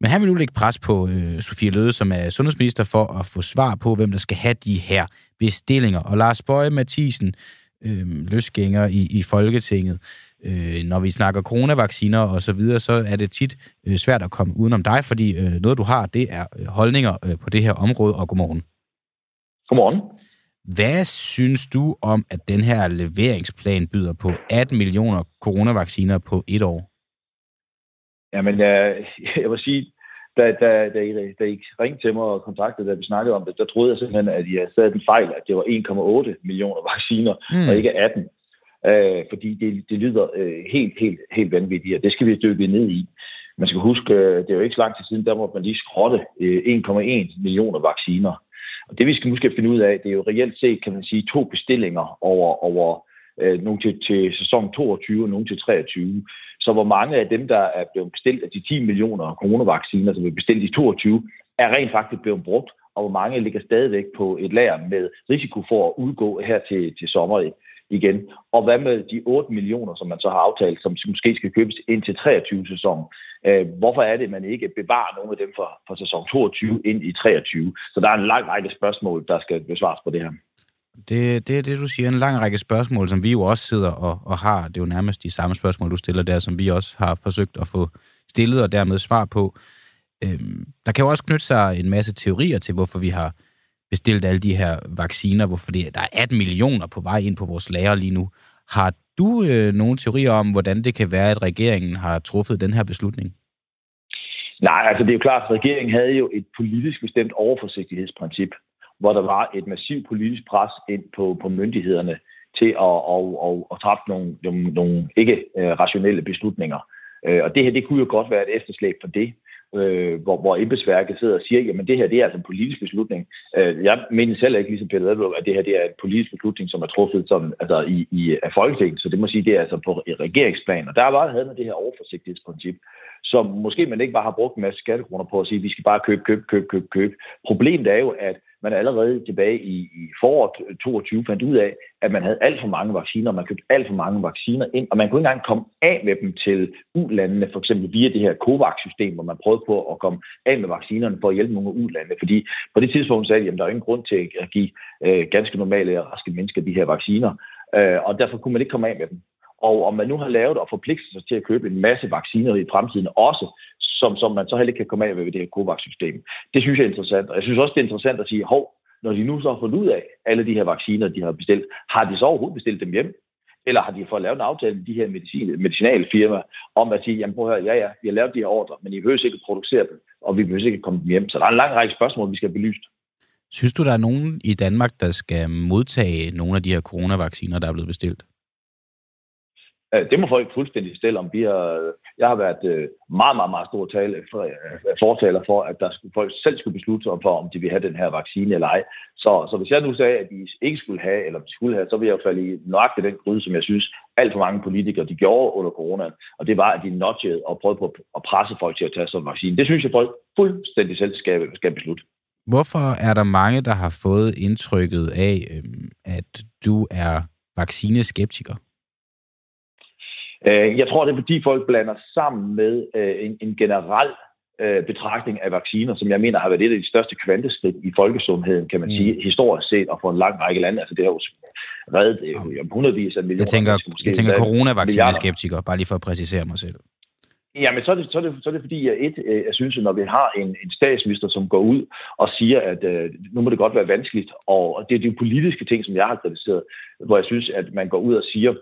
Men han vil nu lægge pres på øh, Sofie Løde, som er sundhedsminister, for at få svar på, hvem der skal have de her bestillinger. Og Lars Bøje Mathisen, øh, løsgænger i, i Folketinget. Øh, når vi snakker coronavacciner og så videre, så er det tit øh, svært at komme udenom dig, fordi øh, noget du har, det er øh, holdninger øh, på det her område, og godmorgen. Godmorgen. Hvad synes du om, at den her leveringsplan byder på 18 millioner coronavacciner på et år? Jamen, jeg, jeg vil sige, da, da, da, I, da I ringte til mig og kontaktede, da vi snakkede om det, der troede jeg simpelthen, at I havde stadig en fejl, at det var 1,8 millioner vacciner, mm. og ikke 18. Øh, fordi det, det lyder øh, helt, helt, helt vanvittigt, og det skal vi dykke ned i. Man skal huske, øh, det er jo ikke så lang tid siden, der må man lige skrotte øh, 1,1 millioner vacciner. Og det vi skal måske finde ud af, det er jo reelt set, kan man sige, to bestillinger over, over øh, nogle til, til sæson 22 og nogle til 23. Så hvor mange af dem, der er blevet bestilt af de 10 millioner coronavacciner, som er bestilt i 22, er rent faktisk blevet brugt, og hvor mange ligger stadigvæk på et lager med risiko for at udgå her til, til sommer igen. Og hvad med de 8 millioner, som man så har aftalt, som måske skal købes ind til 23 sæson? Øh, hvorfor er det, at man ikke bevarer nogle af dem for, for sæson 22 ind i 23? Så der er en lang række spørgsmål, der skal besvares på det her. Det, det er det, du siger. En lang række spørgsmål, som vi jo også sidder og, og har. Det er jo nærmest de samme spørgsmål, du stiller der, som vi også har forsøgt at få stillet og dermed svar på. Øhm, der kan jo også knytte sig en masse teorier til, hvorfor vi har bestilt alle de her vacciner, hvorfor det, der er 18 millioner på vej ind på vores lager lige nu. Har du øh, nogle teorier om, hvordan det kan være, at regeringen har truffet den her beslutning? Nej, altså det er jo klart, at regeringen havde jo et politisk bestemt overforsigtighedsprincip hvor der var et massivt politisk pres ind på, på myndighederne til at, at, at, at træffe nogle, nogle, nogle ikke-rationelle øh, beslutninger. Øh, og det her, det kunne jo godt være et efterslæb for det, øh, hvor, hvor embedsværket sidder og siger, jamen det her, det er altså en politisk beslutning. Øh, jeg mener selv ikke, ligesom Peter Vedlund, at det her, det er en politisk beslutning, som er truffet som, altså, i, i af Folketinget, så det må sige, det er altså på regeringsplan. Og der var havde man det her overforsigtighedsprincip, som måske man ikke bare har brugt en masse skattekroner på at sige, vi skal bare købe, købe, købe, købe, købe. Problemet er jo, at man allerede tilbage i, i foråret 22 fandt ud af, at man havde alt for mange vacciner, man købte alt for mange vacciner ind, og man kunne ikke engang komme af med dem til udlandene, for eksempel via det her COVAX-system, hvor man prøvede på at komme af med vaccinerne for at hjælpe nogle udlande. Fordi på det tidspunkt sagde de, at der er ingen grund til at give øh, ganske normale og raske mennesker de her vacciner, øh, og derfor kunne man ikke komme af med dem. Og om man nu har lavet og forpligtet sig til at købe en masse vacciner i fremtiden også, som, som man så heller ikke kan komme af med det her COVAX-system. Det synes jeg er interessant. Og jeg synes også, det er interessant at sige, hov, når de nu så har fundet ud af alle de her vacciner, de har bestilt, har de så overhovedet bestilt dem hjem? Eller har de fået lavet en aftale med de her medicin, medicinale firmaer om at sige, jamen prøv at høre, ja ja, vi har lavet de her ordre, men I behøver ikke producere dem, og vi behøver ikke komme dem hjem. Så der er en lang række spørgsmål, vi skal have belyst. Synes du, der er nogen i Danmark, der skal modtage nogle af de her coronavacciner, der er blevet bestilt? Øh, det må folk fuldstændig stille om. Vi har, jeg har været øh, meget, meget, meget stor tale, for, øh, fortaler for, at der skulle, folk selv skulle beslutte sig for, om de vil have den her vaccine eller ej. Så, så hvis jeg nu sagde, at de ikke skulle have, eller de skulle have, så ville jeg jo falde i nøjagtigt den gryde, som jeg synes, alt for mange politikere de gjorde under corona. Og det var, at de notchede og prøvede på at presse folk til at tage sådan en vaccine. Det synes jeg, folk fuldstændig selv skal, skal beslutte. Hvorfor er der mange, der har fået indtrykket af, øhm, at du er vaccineskeptiker? Øh, jeg tror, det er fordi folk blander sammen med øh, en, en generel øh, betragtning af vacciner, som jeg mener har været et af de største kvanteskridt i folkesundheden, kan man mm. sige, historisk set, og for en lang række lande. Altså det har jo reddet øh, hundredvis af millioner. Jeg tænker, jeg tænker coronavaccineskeptiker, bare lige for at præcisere mig selv. Ja, men så er det, så er det, så er det fordi, at et, jeg synes, at når vi har en, en statsminister, som går ud og siger, at øh, nu må det godt være vanskeligt, og det er de politiske ting, som jeg har kritiseret, hvor jeg synes, at man går ud og siger,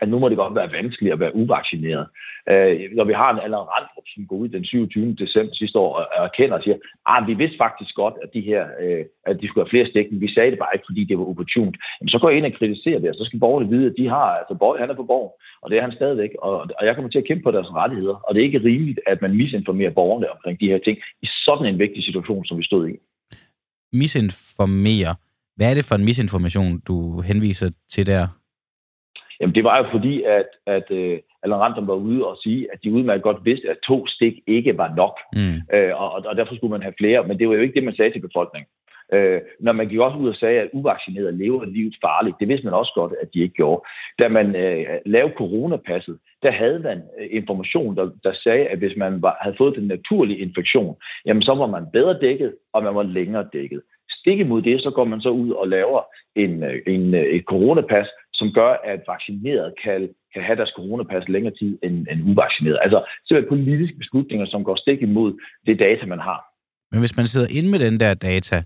at nu må det godt være vanskeligt at være uvaccineret. Øh, når vi har en Allan Randrup, som går ud den 27. december sidste år og erkender og siger, at ah, vi vidste faktisk godt, at, de her, øh, at de skulle have flere stik, men Vi sagde det bare ikke, fordi det var opportunt. Jamen, så går jeg ind og kritiserer det, og så skal borgerne vide, at de har, altså borg, han er på borg, og det er han stadigvæk, og, og jeg kommer til at kæmpe på deres rettigheder. Og det er ikke rimeligt, at man misinformerer borgerne omkring de her ting i sådan en vigtig situation, som vi stod i. Misinformere. Hvad er det for en misinformation, du henviser til der? Jamen, det var jo fordi, at, at uh, Allan Random var ude og sige, at de udmærket godt vidste, at to stik ikke var nok. Mm. Uh, og, og derfor skulle man have flere. Men det var jo ikke det, man sagde til befolkningen. Uh, når man gik også ud og sagde, at uvaccinerede lever livet farligt, det vidste man også godt, at de ikke gjorde. Da man uh, lavede coronapasset, der havde man information, der, der sagde, at hvis man var, havde fået den naturlige infektion, jamen så var man bedre dækket, og man var længere dækket. Stik imod det, så går man så ud og laver en, en, et coronapas, som gør, at vaccineret kan, kan have deres coronapas længere tid end, end uvaccineret. Altså simpelthen politiske beslutninger, som går stik imod det data, man har. Men hvis man sidder inde med den der data,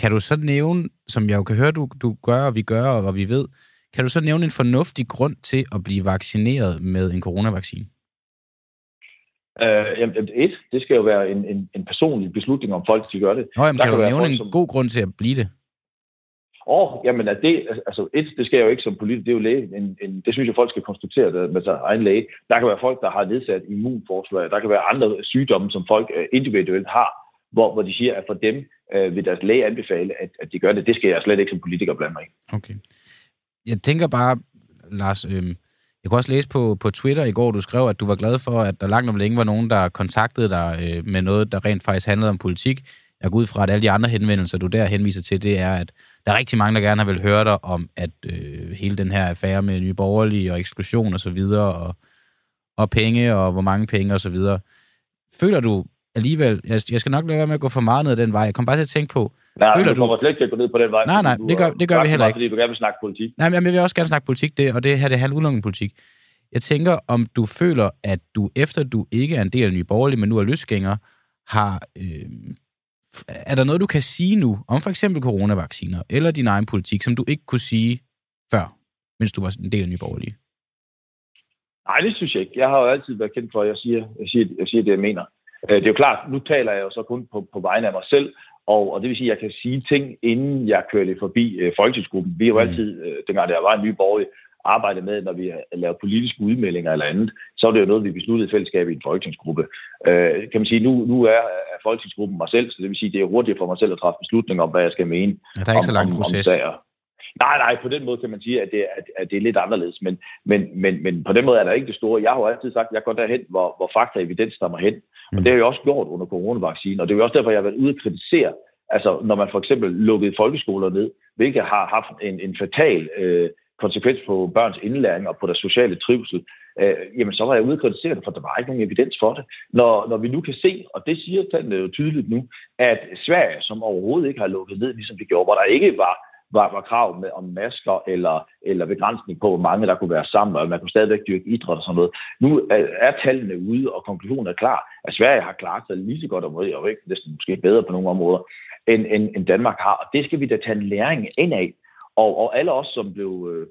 kan du så nævne, som jeg jo kan høre, du, du gør, og vi gør, og vi ved, kan du så nævne en fornuftig grund til at blive vaccineret med en coronavaccine? Uh, jamen, et, det skal jo være en, en, en personlig beslutning, om folk de gør det. Nå, jamen, kan, kan du nævne en som... god grund til at blive det? Og jamen, at det, altså et, det skal jeg jo ikke som politiker, det er jo læge, en, en, det synes jeg, folk skal konstatere det med sig egen læge. Der kan være folk, der har nedsat immunforslag, der kan være andre sygdomme, som folk øh, individuelt har, hvor, hvor de siger, at for dem øh, vil deres læge anbefale, at, at de gør det. Det skal jeg slet ikke som politiker blande mig i. Okay. Jeg tænker bare, Lars, øh, jeg kunne også læse på, på Twitter i går, du skrev, at du var glad for, at der langt om længe var nogen, der kontaktede dig øh, med noget, der rent faktisk handlede om politik. Jeg går ud fra, at alle de andre henvendelser, du der henviser til, det er, at der er rigtig mange, der gerne har vil høre dig om, at øh, hele den her affære med nye borgerlige og eksklusion og så videre, og, og penge, og hvor mange penge og så videre. Føler du alligevel, jeg, jeg skal nok lade være med at gå for meget ned ad den vej, jeg kommer bare til at tænke på, Nej, føler du kommer slet ikke til at gå ned på den vej. Nej, nej, det gør, det gør vi heller ikke. Fordi du gerne vil snakke politik. Nej, men jeg vil også gerne snakke politik, det, og det her det handler udelukkende politik. Jeg tænker, om du føler, at du, efter du ikke er en del af Nye Borgerlige, men nu er løsgænger, har øh, er der noget, du kan sige nu om for eksempel coronavacciner eller din egen politik, som du ikke kunne sige før, mens du var en del af Nye Borgerlige? Nej, det synes jeg ikke. Jeg har jo altid været kendt for, at jeg siger, jeg siger, jeg siger det, jeg mener. Øh, det er jo klart, nu taler jeg jo så kun på, på vegne af mig selv, og, og det vil sige, at jeg kan sige ting, inden jeg kører lidt forbi øh, folketingsgruppen. Vi har jo mm. altid, øh, dengang der var en ny borgerlig, arbejde med, når vi laver politiske udmeldinger eller andet, så er det jo noget, vi besluttede i fællesskab i en folketingsgruppe. Øh, kan man sige, nu, nu er, folketingsgruppen mig selv, så det vil sige, det er hurtigt for mig selv at træffe beslutninger om, hvad jeg skal mene. Ja, der er ikke om, så lang proces. Om, om Nej, nej, på den måde kan man sige, at det, at, at det er lidt anderledes, men, men, men, men på den måde er der ikke det store. Jeg har jo altid sagt, at jeg går derhen, hvor, hvor fakta og evidens mig hen, og mm. det har jeg også gjort under coronavaccinen, og det er jo også derfor, jeg har været ude at kritisere, altså når man for eksempel lukkede folkeskoler ned, hvilket har haft en, en fatal øh, konsekvens på børns indlæring og på deres sociale trivsel, øh, jamen så var jeg ude og kritisere det, for der var ikke nogen evidens for det. Når, når vi nu kan se, og det siger tallene jo tydeligt nu, at Sverige, som overhovedet ikke har lukket ned, ligesom vi gjorde, hvor der ikke var var, var krav med, om masker eller, eller begrænsning på, hvor mange der kunne være sammen, og man kunne stadigvæk dyrke idræt og sådan noget. Nu er, er tallene ude, og konklusionen er klar, at Sverige har klaret sig lige så godt om og ikke næsten måske bedre på nogle områder, end, end, end Danmark har. Og det skal vi da tage en læring ind af. Og, og alle os, som blev, øh,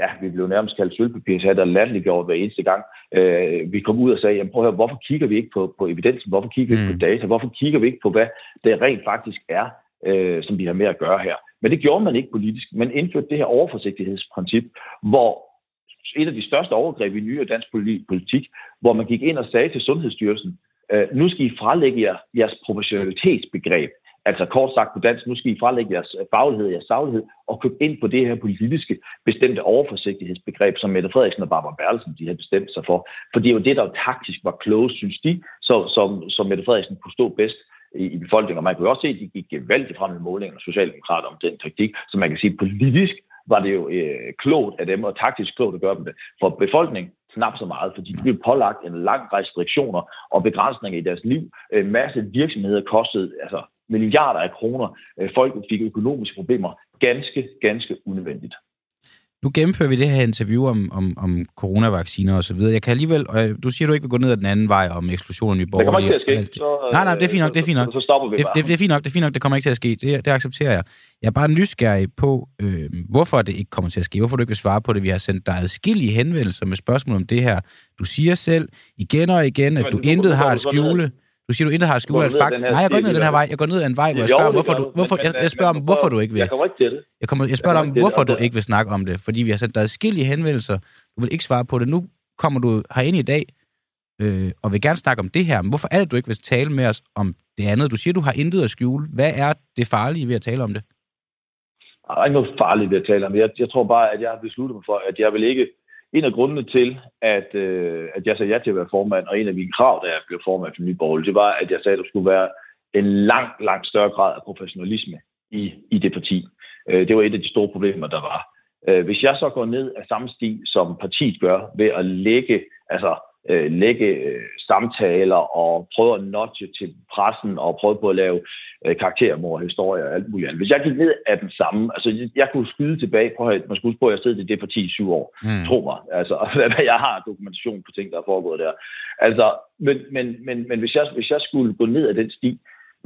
ja, vi blev nærmest kaldt sølvpapirshat og latterliggjort hver eneste gang, øh, vi kom ud og sagde, jamen prøv at høre, hvorfor kigger vi ikke på, på evidensen? Hvorfor kigger vi ikke mm. på data? Hvorfor kigger vi ikke på, hvad det rent faktisk er, øh, som vi har med at gøre her? Men det gjorde man ikke politisk. Man indførte det her overforsigtighedsprincip, hvor et af de største overgreb i nyere dansk politik, hvor man gik ind og sagde til Sundhedsstyrelsen, øh, nu skal I frelægge jer, jeres proportionalitetsbegreb. Altså kort sagt på dansk, nu skal I frelægge jeres øh, faglighed og jeres saglighed og købe ind på det her politiske bestemte overforsigtighedsbegreb, som Mette Frederiksen og Barbara Berlsen de har bestemt sig for. For det er jo det, der taktisk var klogest, synes de, så, som, som Mette Frederiksen kunne stå bedst i, i befolkningen. Og man kunne jo også se, at de gik gevaldigt frem i målingen af Socialdemokrater om den taktik. Så man kan sige, politisk var det jo øh, klogt af dem, og taktisk klogt at gøre dem det. For befolkningen knap så meget, fordi de blev pålagt en lang restriktioner og begrænsninger i deres liv. Øh, en masse virksomheder kostede altså, milliarder af kroner. Øh, folk fik økonomiske problemer. Ganske, ganske unødvendigt. Nu gennemfører vi det her interview om, om, om coronavacciner og så videre. Jeg kan alligevel, og du siger, du ikke vil gå ned ad den anden vej om eksklusionen i borgerlige. Det kommer ikke til at ske. Så, nej, nej, det er fint nok, det er fint nok. Så, så stopper vi det, bare. det, det, er fint nok, det er fint nok, det kommer ikke til at ske. Det, det accepterer jeg. Jeg er bare nysgerrig på, øh, hvorfor det ikke kommer til at ske. Hvorfor du ikke vil svare på det. Vi har sendt dig adskillige henvendelser med spørgsmål om det her. Du siger selv igen og igen, at Men du intet har at skjule. Du siger, du intet har at skjule. At fakt... Nej, jeg går sti, ned ad den her vej. Jeg går ned ad en vej, hvor jeg spørger, det hvorfor du, hvorfor, jeg, jeg spørger om, hvorfor du ikke vil. Jeg kommer ikke til det. Jeg, kommer, jeg spørger dig om, ikke det, hvorfor du det- ikke vil snakke om det. Fordi vi har sendt dig adskillige henvendelser. Du vil ikke svare på det. Nu kommer du herind i dag øh, og vil gerne snakke om det her. Men hvorfor er det, du ikke vil tale med os om det andet? Du siger, du har intet at skjule. Hvad er det farlige ved at tale om det? Der er ikke noget farligt ved at tale om. Jeg, jeg tror bare, at jeg har besluttet mig for, at jeg vil ikke... En af grundene til, at, øh, at jeg sagde ja til at være formand, og en af mine krav, da jeg blev formand for Nye Borgerlige, det var, at jeg sagde, at der skulle være en langt, langt større grad af professionalisme i, i det parti. Øh, det var et af de store problemer, der var. Øh, hvis jeg så går ned af samme sti, som partiet gør, ved at lægge, altså, øh, lægge øh, samtaler og prøve at notche til pressen og prøve på at lave øh, karaktermord, historier og alt muligt andet. Hvis jeg gik ned af den samme, altså jeg, jeg kunne skyde tilbage på, at man skulle huske på, at jeg sidder i det i syv år. Mm. Tro mig, altså, hvad jeg har dokumentation på ting, der er foregået der. Altså, men, men, men, men hvis, jeg, hvis jeg skulle gå ned ad den sti,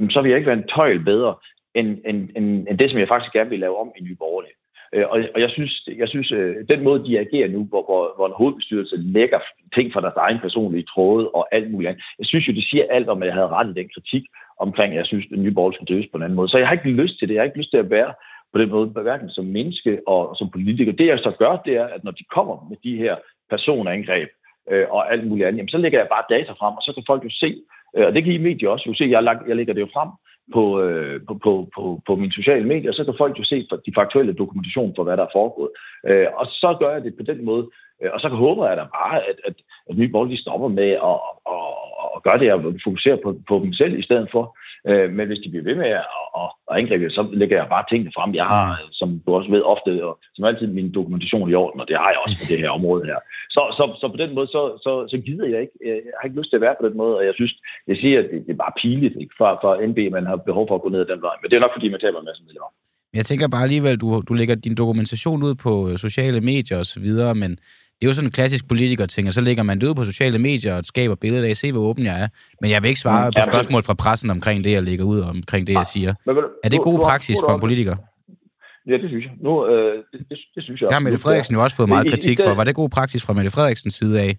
så ville jeg ikke være en tøjl bedre, end, end, end, end det, som jeg faktisk gerne vil lave om i Nye Borgerlige. Øh, Og, og jeg synes, jeg synes øh, den måde, de agerer nu, hvor, hvor, hvor en hovedbestyrelse lægger ting fra deres egen personlige tråde og alt muligt andet. Jeg synes jo, det siger alt om, at jeg havde ret i den kritik omkring, at jeg synes, at nye borgerlige skulle drives på en anden måde. Så jeg har ikke lyst til det. Jeg har ikke lyst til at være på den måde, hverken som menneske og som politiker. Det jeg så gør, det er, at når de kommer med de her personangreb øh, og alt muligt andet, jamen, så lægger jeg bare data frem, og så kan folk jo se, øh, og det kan I medier også jo se, jeg, lag, jeg lægger det jo frem på, øh, på, på, på, på mine sociale medier, så kan folk jo se de faktuelle dokumentation for, hvad der er foregået. Øh, og så gør jeg det på den måde, og så håber jeg da bare, at, at, at Nye Borgerlige stopper med at, at, at gøre det og fokusere på, på dem selv i stedet for. Øh, men hvis de bliver ved med at, at, at angribe, så lægger jeg bare tingene frem. Jeg har, som du også ved, ofte, og som altid, min dokumentation i orden, og det har jeg også på det her område her. Så, så, så på den måde, så, så, så gider jeg ikke. Jeg har ikke lyst til at være på den måde, og jeg synes, jeg siger, at det, det er bare pinligt ikke? For, for NB, man har behov for at gå ned ad den vej. Men det er nok, fordi man taber en masse medlemmer. Jeg tænker bare alligevel, du, du lægger din dokumentation ud på øh, sociale medier og så videre, men det er jo sådan en klassisk politiker-ting, og så lægger man det ud på sociale medier og skaber billeder af, se hvor åben jeg er. Men jeg vil ikke svare Mm, på ja, men- spørgsmål fra pressen omkring det, jeg lægger ud, og omkring det, jeg siger. Men, du- Er det god har- praksis har for du en politiker? Ja, det synes jeg. Nu, øh, det, det, det synes jeg. Det har Mette Frederiksen jo også fået meget kritik for. Var det god praksis fra Mette Frederiksens side af?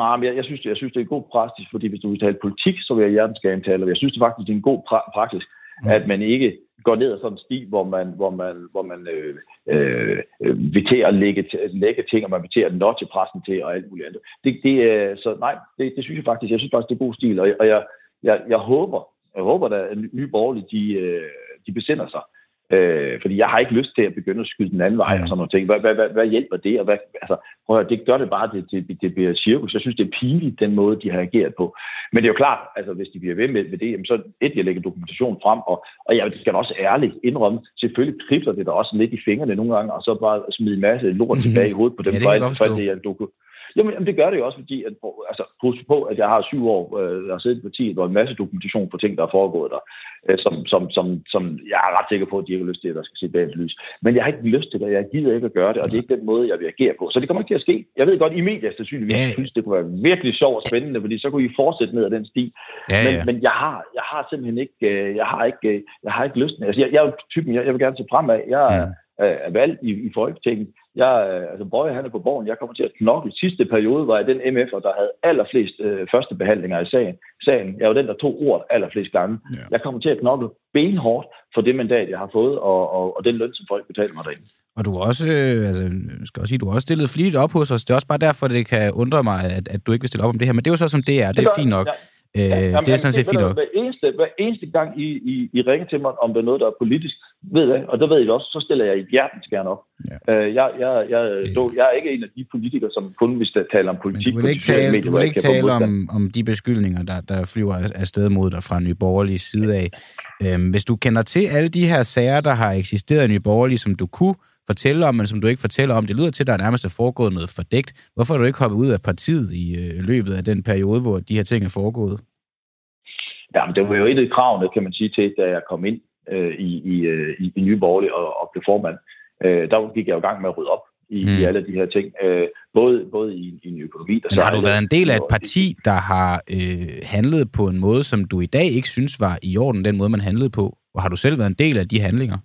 Nej, men jeg, jeg, synes, jeg synes, det er god praksis, fordi hvis du vil tale politik, så vil jeg hjertens gerne tale. Og jeg synes det faktisk, det er en god pra- praksis, Mm. at man ikke går ned ad sådan en sti, hvor man, hvor man, hvor man øh, øh, vil til at lægge, lægge ting, og man vil til at nå til pressen til, og alt muligt andet. Det, det, øh, så nej, det, det synes jeg faktisk. Jeg synes faktisk, det er god stil, og, og jeg, jeg, jeg håber, jeg håber at nye borgerlige, de, øh, de besinder sig. Øh, fordi jeg har ikke lyst til at begynde at skyde den anden vej og sådan nogle ting. Hvad, hvad, hvad, hvad hjælper det? Og hvad, altså, prøv at det gør det bare, det, det, det bliver cirkus. Jeg synes, det er pinligt, den måde, de har ageret på. Men det er jo klart, altså, hvis de bliver ved med, med det, jamen, så et, jeg lægger dokumentation frem, og, og jeg skal da også ærligt indrømme, selvfølgelig kribler det der også lidt i fingrene nogle gange, og så bare smide en masse lort tilbage i hovedet på dem, Ja, det for, for det, jeg doku, Jamen, det gør det jo også, fordi at, altså, husk på, at jeg har syv år, øh, jeg har siddet i partiet, hvor en masse dokumentation på ting, der er foregået der, øh, som, som, som, som jeg er ret sikker på, at de ikke har lyst til, at der skal se bag lys. Men jeg har ikke lyst til det, jeg gider ikke at gøre det, og det er ikke den måde, jeg vil agere på. Så det kommer ikke til at ske. Jeg ved godt, I medier sandsynligvis Ja, ja, ja. synes, det kunne være virkelig sjovt og spændende, fordi så kunne I fortsætte ned ad den sti. Ja, men, ja. men jeg har, jeg har simpelthen ikke, øh, jeg har ikke, øh, jeg har ikke lyst. Altså, jeg, jeg er typen, jeg, jeg vil gerne se fremad. Jeg Mm. Øh, er valgt i, i Folketinget. Jeg, øh, altså Bøje, han er på borgen. Jeg kommer til at knokle. Sidste periode var jeg den MF'er, der havde allerflest øh, første behandlinger i sagen. sagen. Jeg var den, der tog ordet allerflest gange. Ja. Jeg kommer til at knokle benhårdt for det mandat, jeg har fået, og, og, og den løn, som folk betaler mig derinde. Og du også, øh, altså, jeg skal også sige, du har også stillet flittigt op hos os. Det er også bare derfor, det kan undre mig, at, at du ikke vil stille op om det her. Men det er jo så, som det er. Det er fint nok. Ja. Øh, ja, jamen, det er sådan set fint nok. Hver eneste, hver eneste gang, I, I, I ringer til mig, om det er noget, der er politisk, ved jeg, og der ved I det også, så stiller jeg et hjertensgærn op. Ja. Øh, jeg, jeg, jeg, okay. jeg er ikke en af de politikere, som kun vil tale om politik. Men du vil ikke tale, medier, du vil ikke tale om, om de beskyldninger, der, der flyver afsted mod dig fra Nye Borgerlige side af. Øhm, hvis du kender til alle de her sager, der har eksisteret i Nye Borgerlige, som du kunne fortælle om, men som du ikke fortæller om. Det lyder til, at der er nærmest er foregået noget fordækt. Hvorfor er du ikke hoppet ud af partiet i øh, løbet af den periode, hvor de her ting er foregået? Jamen, det var jo et af kravene, kan man sige, til, da jeg kom ind øh, i, i, øh, i, i Nye Borgerlige og, og blev formand. Øh, der gik jeg jo i gang med at rydde op i, mm. i alle de her ting. Øh, både, både i, i en økonomi... Der Men har du været en del af et parti, der har øh, handlet på en måde, som du i dag ikke synes var i orden, den måde, man handlede på? Og har du selv været en del af de handlinger?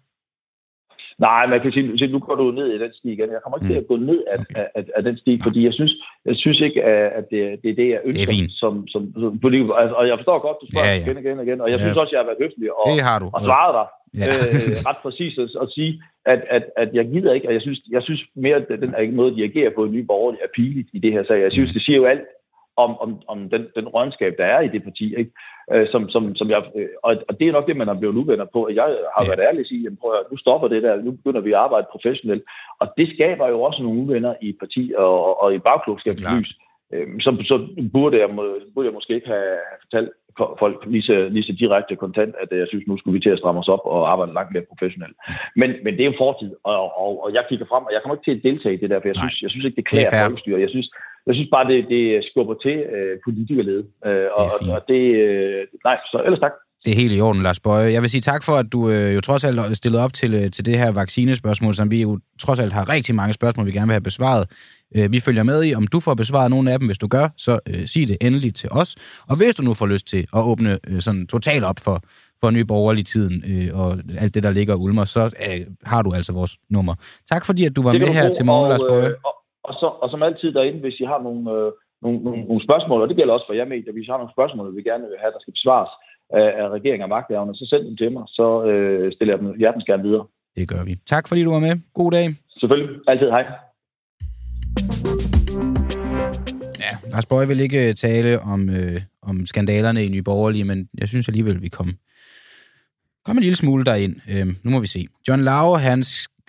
Nej, man kan sige, nu går du ned i den sti igen. Jeg kommer ikke mm. til at gå ned af, okay. af, af den sti, fordi jeg synes, jeg synes ikke, at det, det er det, jeg ønsker. Det er fint. Som, som, som. Altså, og jeg forstår godt, du spørger ja, ja. igen og igen og igen, og jeg ja. synes også, jeg har været høflig og, det har du. og svaret dig ja. øh, ret præcis at, at sige, at, at, at jeg gider ikke, og jeg synes, jeg synes mere, at den er måde, de agerer på en ny borgerlig er pinligt i det her sag. Jeg synes, mm. det siger jo alt om, om, om den, den rådenskab, der er i det parti. Ikke? Øh, som, som, som jeg, øh, og, og det er nok det, man er blevet uvenner på. Jeg har ja. været ærlig at sige, at prøv at, nu stopper det der, nu begynder vi at arbejde professionelt. Og det skaber jo også nogle uvenner i parti og, og i bagklogskabens lys. Øh, så, så burde, jeg, burde jeg måske ikke have fortalt folk lige så, lige så direkte kontant, at jeg synes, nu skulle vi til at stramme os op og arbejde langt mere professionelt. Men, men det er jo fortid, og, og, og jeg kigger frem, og jeg kommer ikke til at deltage i det der, for jeg synes, jeg synes ikke, det klæder folkestyre. Jeg synes, jeg synes bare, det, det skubber til øh, politikerled. Øh, og, det og det... Øh, nej, så ellers tak. Det er helt i orden, Lars Bøje. Jeg vil sige tak for, at du øh, jo trods alt stillet op til, øh, til det her vaccinespørgsmål, som vi jo trods alt har rigtig mange spørgsmål, vi gerne vil have besvaret. Øh, vi følger med i, om du får besvaret nogle af dem. Hvis du gør, så øh, sig det endelig til os. Og hvis du nu får lyst til at åbne øh, sådan totalt op for, for ny borgerlig tiden øh, og alt det, der ligger og ulmer, så øh, har du altså vores nummer. Tak fordi, at du var med her til morgen, Lars Bøje. Øh, og, og, så, og som altid derinde, hvis I har nogle, øh, nogle, nogle, nogle spørgsmål, og det gælder også for jer med, hvis I har nogle spørgsmål, vi gerne vil have, der skal besvares af, af regeringen og magthaverne, så send dem til mig, så øh, stiller jeg dem hjertens gerne videre. Det gør vi. Tak fordi du var med. God dag. Selvfølgelig. Altid. Hej. Ja, Lars Bøge vil ikke øh, tale om, øh, om skandalerne i Nye Borgerlige, men jeg synes alligevel, vi kom, kom en lille smule derind. Øh, nu må vi se. John Lau, han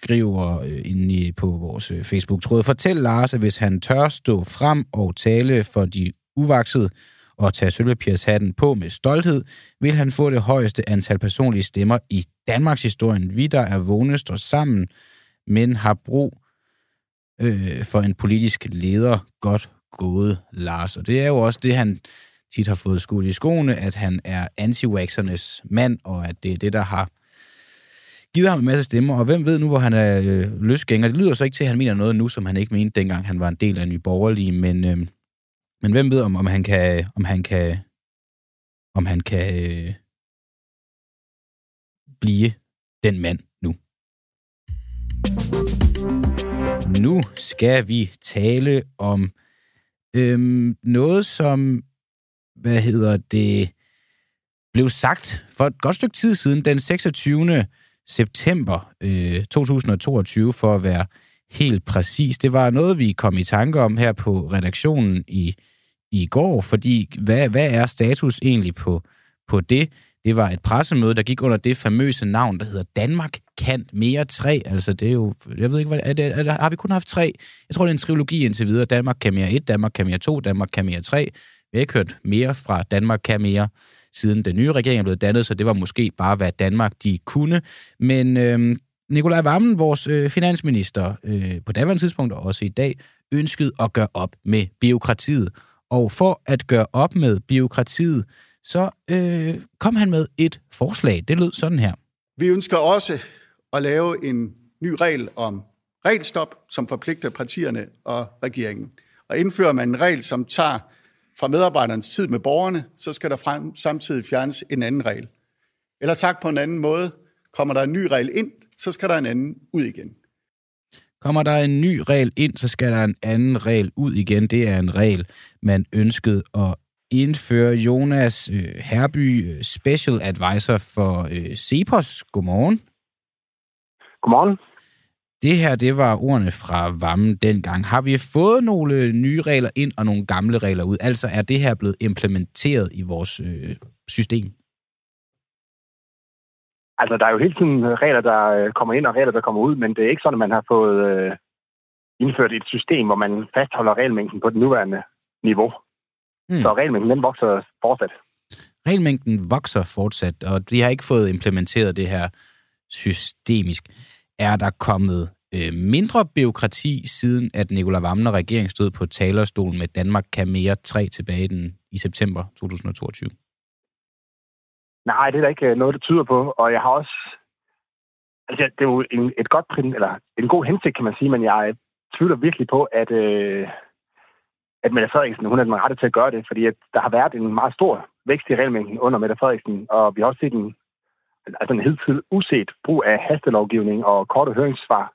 skriver øh, inde på vores øh, Facebook-tråd, fortæl Lars, at hvis han tør stå frem og tale for de uvaksede og tage sølvpapirshatten på med stolthed, vil han få det højeste antal personlige stemmer i Danmarks historien. Vi, der er vågne, står sammen, men har brug øh, for en politisk leder. Godt gået, Lars. Og det er jo også det, han tit har fået skudt i skoene, at han er anti mand, og at det er det, der har givet ham en masse stemmer, og hvem ved nu, hvor han er øh, løsgænger. Det lyder så ikke til, at han mener noget nu, som han ikke mente, dengang han var en del af Nye Borgerlige, men, øh, men hvem ved, om, om han kan, om han kan, om han kan øh, blive den mand nu. Nu skal vi tale om øhm, noget, som, hvad hedder det, blev sagt for et godt stykke tid siden, den 26 september øh, 2022, for at være helt præcis. Det var noget, vi kom i tanke om her på redaktionen i, i går, fordi hvad, hvad er status egentlig på, på det? Det var et pressemøde, der gik under det famøse navn, der hedder Danmark kan mere 3. Altså, det er jo... Jeg ved ikke, hvad, er det, er det, har vi kun haft tre? Jeg tror, det er en trilogi indtil videre. Danmark kan mere 1, Danmark kan mere 2, Danmark kan mere 3. Vi har ikke hørt mere fra Danmark kan mere siden den nye regering er blevet dannet, så det var måske bare, hvad Danmark de kunne. Men øh, Nikolaj Vammen, vores øh, finansminister, øh, på daværende tidspunkt og også i dag, ønskede at gøre op med biokratiet. Og for at gøre op med biokratiet, så øh, kom han med et forslag. Det lød sådan her. Vi ønsker også at lave en ny regel om regelstop, som forpligter partierne og regeringen. Og indfører man en regel, som tager fra medarbejderens tid med borgerne, så skal der frem, samtidig fjernes en anden regel. Eller sagt på en anden måde, kommer der en ny regel ind, så skal der en anden ud igen. Kommer der en ny regel ind, så skal der en anden regel ud igen. Det er en regel, man ønskede at indføre. Jonas øh, Herby, øh, Special Advisor for øh, Cepos. Godmorgen. Godmorgen. Det her, det var ordene fra Vammen dengang. Har vi fået nogle nye regler ind og nogle gamle regler ud? Altså er det her blevet implementeret i vores øh, system? Altså, der er jo hele tiden regler, der øh, kommer ind og regler, der kommer ud, men det er ikke sådan, at man har fået øh, indført et system, hvor man fastholder regelmængden på det nuværende niveau. Hmm. Så regelmængden, den vokser fortsat. Regelmængden vokser fortsat, og de har ikke fået implementeret det her systemisk. Er der kommet øh, mindre byråkrati, siden at Nikolaj Vamner regering stod på talerstolen med Danmark kan mere 3 tilbage den, i september 2022? Nej, det er der ikke øh, noget, der tyder på. Og jeg har også... Altså, det er jo en, et godt prim, eller en god hensigt, kan man sige, men jeg tvivler virkelig på, at, øh, at Mette Frederiksen, hun er den rette til at gøre det, fordi at der har været en meget stor vækst i regelmængden under Mette Frederiksen, og vi har også set en, altså en helt uset brug af hastelovgivning og korte høringssvar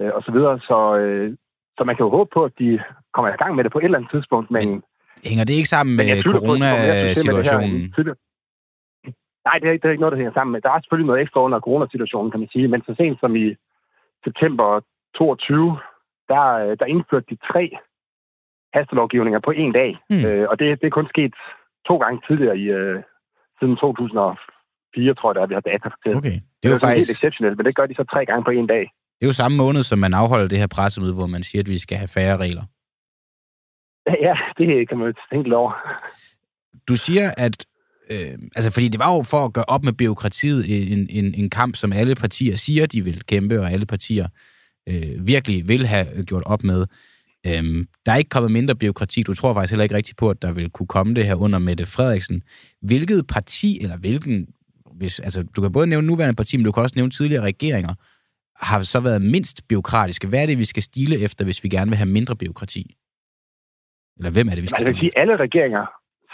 øh, osv., så, så, øh, så man kan jo håbe på, at de kommer i gang med det på et eller andet tidspunkt, men... Hænger det ikke sammen med coronasituationen? Nej, det er, ikke, det er ikke noget, der hænger sammen med. Der er selvfølgelig noget ekstra under coronasituationen, kan man sige, men så sent som i september 22, der, øh, der indførte de tre hastelovgivninger på en dag. Mm. Øh, og det, det er kun sket to gange tidligere i øh, siden 2004, tror jeg, at vi har data til. Okay. Det er jo faktisk... helt exceptionelt, men det gør de så tre gange på en dag. Det er jo samme måned, som man afholder det her pressemøde, hvor man siger, at vi skal have færre regler. Ja, det kan man jo tænke over. Du siger, at øh, altså fordi det var jo for at gøre op med byråkratiet en, en, en kamp, som alle partier siger, de vil kæmpe, og alle partier øh, virkelig vil have gjort op med. Øhm, der er ikke kommet mindre byråkrati. Du tror faktisk heller ikke rigtigt på, at der vil kunne komme det her under Mette Frederiksen. Hvilket parti, eller hvilken... Hvis, altså, du kan både nævne nuværende parti, men du kan også nævne tidligere regeringer, har så været mindst byråkratiske. Hvad er det, vi skal stile efter, hvis vi gerne vil have mindre byråkrati? Eller hvem er det, vi skal stile efter? sige, alle regeringer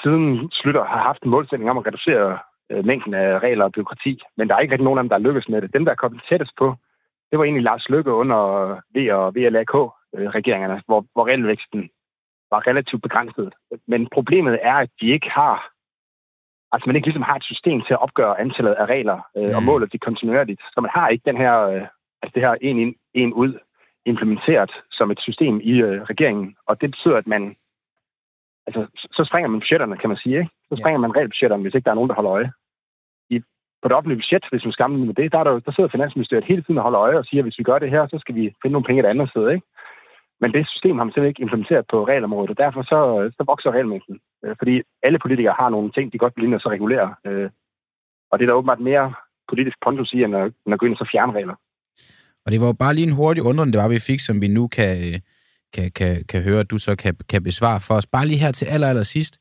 siden Slytter har haft en målsætning om at reducere øh, mængden af regler og byråkrati, men der er ikke rigtig nogen af dem, der er lykkedes med det. Dem, der er kommet tættest på, det var egentlig Lars Lykke under V og VLAK-regeringerne, hvor, hvor regelvæksten var relativt begrænset. Men problemet er, at de ikke har altså man ikke ligesom har et system til at opgøre antallet af regler øh, mm. og måle det kontinuerligt. Så man har ikke den her, øh, altså det her en ind, en ud implementeret som et system i øh, regeringen. Og det betyder, at man altså, så springer man budgetterne, kan man sige. Ikke? Så springer ja. man reelt budgetterne, hvis ikke der er nogen, der holder øje. I, på det offentlige budget, hvis man skal med det, der, er der, der sidder Finansministeriet hele tiden og holder øje og siger, at hvis vi gør det her, så skal vi finde nogle penge et andet sted. Ikke? Men det system har man simpelthen ikke implementeret på regelområdet, og derfor så, så vokser regelmængden. Øh, fordi alle politikere har nogle ting, de godt vil ind og så regulere. Øh, og det er der åbenbart mere politisk pondus i, end at, end at gå ind og så fjerne regler. Og det var jo bare lige en hurtig undren, det var, vi fik, som vi nu kan, øh, kan, kan, kan høre, at du så kan, kan besvare for os. Bare lige her til aller, aller sidst.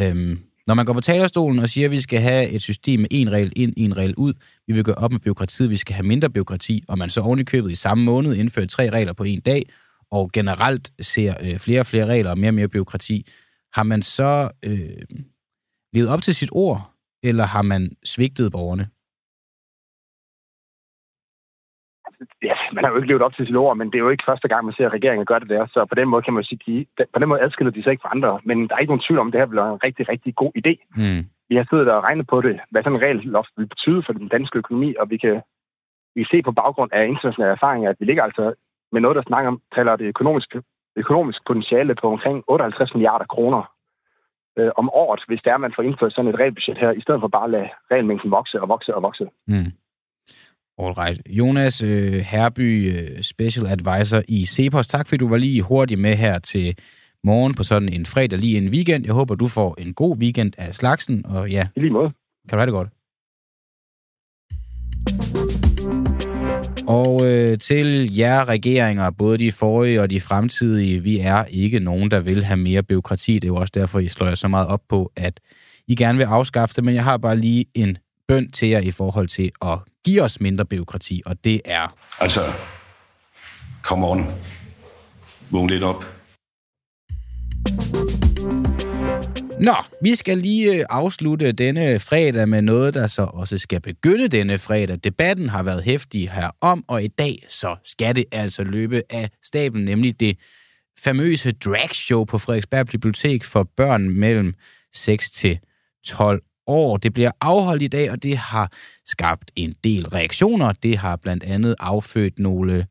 Øhm, når man går på talerstolen og siger, at vi skal have et system med en regel ind, en regel ud, vi vil gå op med byråkratiet, vi skal have mindre byråkrati, og man så ovenikøbet købet i samme måned indfører tre regler på en dag, og generelt ser øh, flere og flere regler og mere og mere byråkrati, har man så øh, levet op til sit ord, eller har man svigtet borgerne? Ja, man har jo ikke levet op til sine ord, men det er jo ikke første gang, man ser, regeringen gør det der. Så på den måde kan man sige, de, på den måde adskiller de sig ikke fra andre. Men der er ikke nogen tvivl om, at det her bliver en rigtig, rigtig god idé. Mm. Vi har siddet og regnet på det, hvad sådan en regelloft vil betyde for den danske økonomi, og vi kan, vi kan se på baggrund af internationale erfaringer, at vi ligger altså med noget, der snakker om, taler det økonomiske, økonomisk potentiale på omkring 58 milliarder kroner øh, om året, hvis det er, man får indført sådan et regelbudget her, i stedet for bare at lade regelmængden vokse og vokse og vokse. Mm. Alright. Jonas øh, Herby, øh, Special Advisor i Cepos. Tak fordi du var lige hurtigt med her til morgen på sådan en fredag lige en weekend. Jeg håber, du får en god weekend af slagsen, og ja... I lige måde. Kan du have det godt. Og øh, til jer regeringer, både de forrige og de fremtidige, vi er ikke nogen, der vil have mere byråkrati. Det er jo også derfor, I slår jer så meget op på, at I gerne vil afskaffe det, men jeg har bare lige en bøn til jer i forhold til at give os mindre byråkrati, og det er... Altså, come on. Vågn lidt op. Nå, vi skal lige øh, afslutte denne fredag med noget, der så også skal begynde denne fredag. Debatten har været hæftig herom, og i dag så skal det altså løbe af staben, nemlig det famøse dragshow på Frederiksberg Bibliotek for børn mellem 6 til 12 år. Det bliver afholdt i dag, og det har skabt en del reaktioner. Det har blandt andet affødt nogle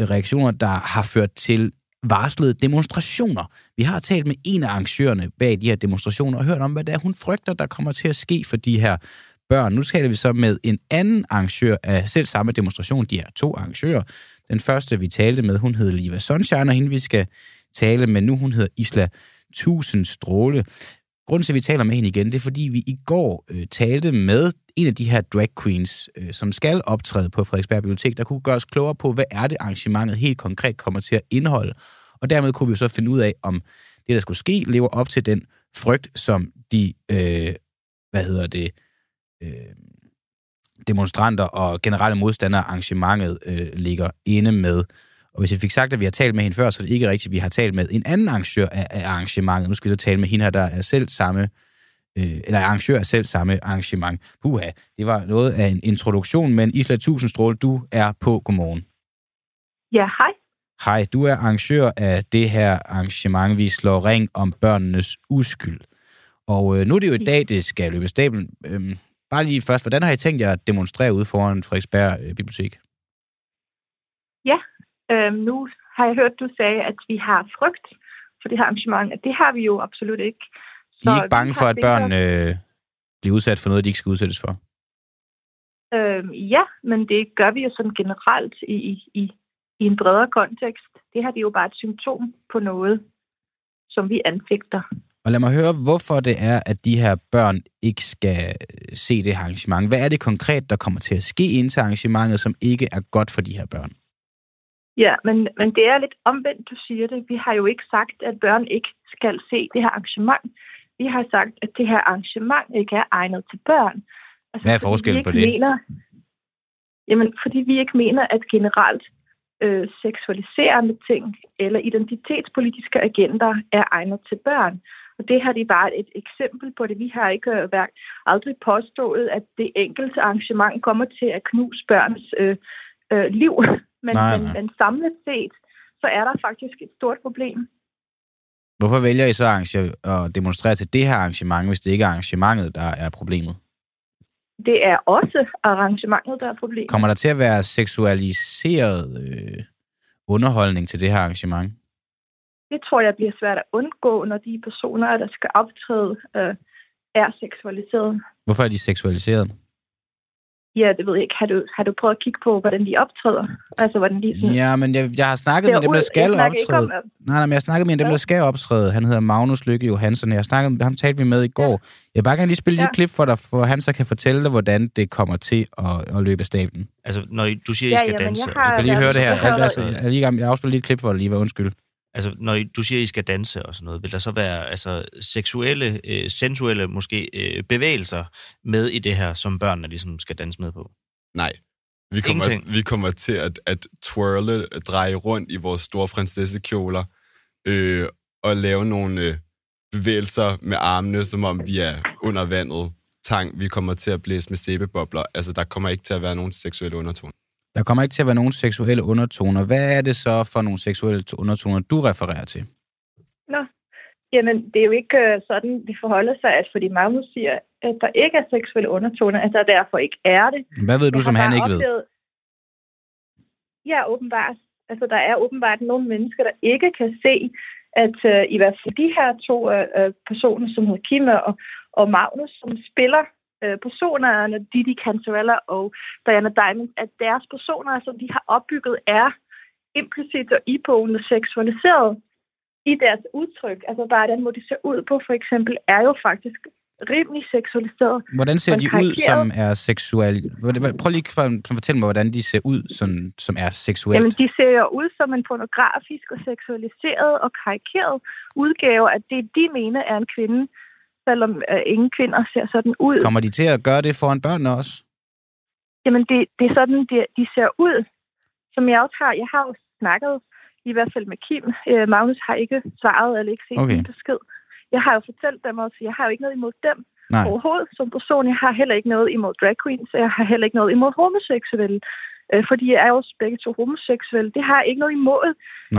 øh, reaktioner, der har ført til varslede demonstrationer. Vi har talt med en af arrangørerne bag de her demonstrationer og hørt om, hvad det er, hun frygter, der kommer til at ske for de her børn. Nu taler vi så med en anden arrangør af selv samme demonstration. De er to arrangører. Den første, vi talte med, hun hed Liva Sunshine, og hende vi skal tale med nu, hun hedder Isla Tusind Stråle. Grunden til, at vi taler med hende igen, det er, fordi vi i går øh, talte med en af de her drag queens, øh, som skal optræde på Frederiksberg Bibliotek, der kunne gøre os klogere på, hvad er det arrangementet helt konkret kommer til at indeholde. Og dermed kunne vi jo så finde ud af, om det, der skulle ske, lever op til den frygt, som de, øh, hvad hedder det, øh, demonstranter og generelle modstandere af arrangementet øh, ligger inde med. Og hvis jeg fik sagt, at vi har talt med hende før, så er det ikke rigtigt, vi har talt med en anden arrangør af, af arrangementet. Nu skal vi så tale med hende her, der er selv samme, øh, eller arrangør af selv samme arrangement. Puha, det var noget af en introduktion, men Isla Tusindstråle, du er på. Godmorgen. Ja, hej. Hej, du er arrangør af det her arrangement, vi slår ring om børnenes uskyld. Og øh, nu er det jo i dag, det skal løbe stablen. Øhm, bare lige først, hvordan har I tænkt jer at demonstrere ude foran Frederiksberg øh, Bibliotek? Ja, øhm, nu har jeg hørt, du sagde, at vi har frygt for det her arrangement. Det har vi jo absolut ikke. I er ikke bange for, at børn øh, bliver udsat for noget, de ikke skal udsættes for? Øhm, ja, men det gør vi jo sådan generelt i, i, i en bredere kontekst. Det her det er jo bare et symptom på noget, som vi anfægter. Og lad mig høre, hvorfor det er, at de her børn ikke skal se det arrangement. Hvad er det konkret, der kommer til at ske ind til arrangementet, som ikke er godt for de her børn? Ja, men, men det er lidt omvendt, du siger det. Vi har jo ikke sagt, at børn ikke skal se det her arrangement. Vi har sagt, at det her arrangement ikke er egnet til børn. Altså, Hvad er forskellen på det? Mener, jamen, fordi vi ikke mener, at generelt øh, seksualiserende ting eller identitetspolitiske agenter er egnet til børn. Og det her det er bare et eksempel på det. Vi har ikke øh, været, aldrig påstået, at det enkelte arrangement kommer til at knuse børns øh, øh, liv. Men, nej, nej. Men, men samlet set, så er der faktisk et stort problem. Hvorfor vælger I så at demonstrere til det her arrangement, hvis det ikke er arrangementet, der er problemet? Det er også arrangementet, der er problemet. Kommer der til at være seksualiseret øh, underholdning til det her arrangement? Det tror jeg bliver svært at undgå, når de personer, der skal optræde, øh, er seksualiseret. Hvorfor er de seksualiseret? Ja, det ved jeg ikke. Har du, har du prøvet at kigge på, hvordan de optræder? Altså, hvordan de sådan... Ja, men jeg, jeg har snakket med dem, der skal optræde. Om, nej, nej, men jeg har snakket med dem, der skal optræde. Han hedder Magnus Lykke Johansen. Jeg har snakket med ham, talte vi med i går. Ja. Jeg vil bare gerne lige spille ja. et klip for dig, for han så kan fortælle dig, hvordan det kommer til at, at løbe stablen. Altså, når I, du siger, I skal ja, danse... Du kan lige høre det her. Jeg, jeg, jeg, jeg, jeg afspiller lige et klip for dig lige, var undskyld. Altså, når I, du siger, I skal danse og sådan noget, vil der så være altså, seksuelle, øh, sensuelle måske øh, bevægelser med i det her, som børnene ligesom skal danse med på? Nej. Vi kommer, vi kommer til at, at twirle, at dreje rundt i vores store prinsessekjoler, øh, og lave nogle øh, bevægelser med armene, som om vi er under vandet. Tang, vi kommer til at blæse med sæbebobler. Altså, der kommer ikke til at være nogen seksuelle undertoner. Der kommer ikke til at være nogen seksuelle undertoner. Hvad er det så for nogle seksuelle undertoner, du refererer til? Nå, jamen det er jo ikke øh, sådan, det forholder sig, at fordi Magnus siger, at der ikke er seksuelle undertoner, at der derfor ikke er det. Hvad ved du, som han ikke oplevet... ved? Ja, åbenbart. Altså, der er åbenbart nogle mennesker, der ikke kan se, at uh, i hvert fald de her to uh, personer, som hedder Kim og, og Magnus, som spiller uh, personerne, Didi Cantarella og Diana Diamond, at deres personer, som de har opbygget, er implicit og iboende seksualiseret i deres udtryk. Altså bare den måde, de ser ud på, for eksempel, er jo faktisk rimelig seksualiseret. Hvordan ser de ud, som er seksuelle? Prøv lige at fortælle mig, hvordan de ser ud, som, som er seksuelt. Jamen, de ser jo ud som en pornografisk og seksualiseret og karikeret udgave af det, de mener er en kvinde, selvom uh, ingen kvinder ser sådan ud. Kommer de til at gøre det foran børnene også? Jamen, det, det er sådan, de, de ser ud. Som jeg også har, jeg har jo snakket i hvert fald med Kim. Uh, Magnus har ikke svaret eller ikke set okay. en besked jeg har jo fortalt dem også, jeg har jo ikke noget imod dem Nej. overhovedet som person. Jeg har heller ikke noget imod drag queens, jeg har heller ikke noget imod homoseksuelle. Øh, fordi jeg er jo begge to homoseksuelle. Det har jeg ikke noget imod.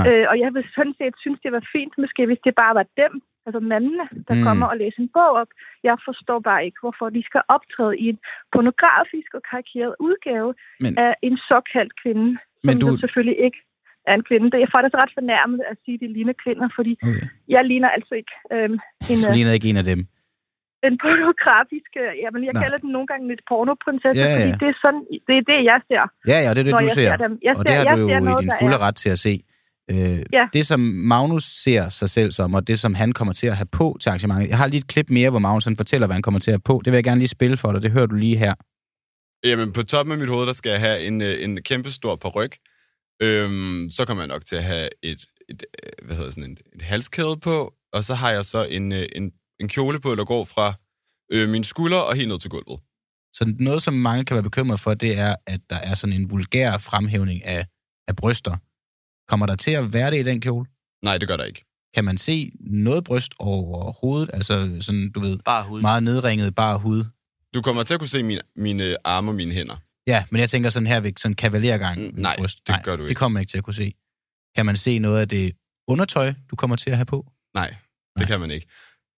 Øh, og jeg vil sådan set synes, det var fint, måske hvis det bare var dem, altså mandene, der mm. kommer og læser en bog op. Jeg forstår bare ikke, hvorfor de skal optræde i en pornografisk og karikeret udgave Men... af en såkaldt kvinde, som Men du... selvfølgelig ikke er en kvinde. Det er faktisk ret fornærmet at sige, at de ligner kvinder, fordi okay. jeg ligner altså ikke øhm, en... Du ligner ikke en af dem? En pornografisk... Jamen, jeg Nej. kalder den nogle gange lidt pornoprinsesse, ja, ja. fordi det er, sådan, det er det, jeg ser. Ja, ja, det er det, du ser. ser dem. Jeg og ser, det har du jo noget, i din fulde ret til at se. Øh, ja. Det, som Magnus ser sig selv som, og det, som han kommer til at have på til arrangementet. Jeg har lige et klip mere, hvor Magnus han fortæller, hvad han kommer til at have på. Det vil jeg gerne lige spille for dig. Det hører du lige her. Jamen, på toppen af mit hoved, der skal jeg have en, øh, en kæmpe stor peruk. Øhm, så kommer jeg nok til at have et, et, øh, hvad hedder sådan, et, et halskæde på, og så har jeg så en, øh, en, en kjole på, der går fra øh, mine skuldre og helt ned til gulvet. Så noget, som mange kan være bekymret for, det er, at der er sådan en vulgær fremhævning af, af bryster. Kommer der til at være det i den kjole? Nej, det gør der ikke. Kan man se noget bryst over hovedet? Altså sådan, du ved, bare hud. meget nedringet bare hud? Du kommer til at kunne se mine, mine arme og mine hænder. Ja, men jeg tænker sådan her ved sådan kavalergang. Mm, nej, bryst. det gør du ikke. det kommer man ikke til at kunne se. Kan man se noget af det undertøj, du kommer til at have på? Nej, det Nej. kan man ikke.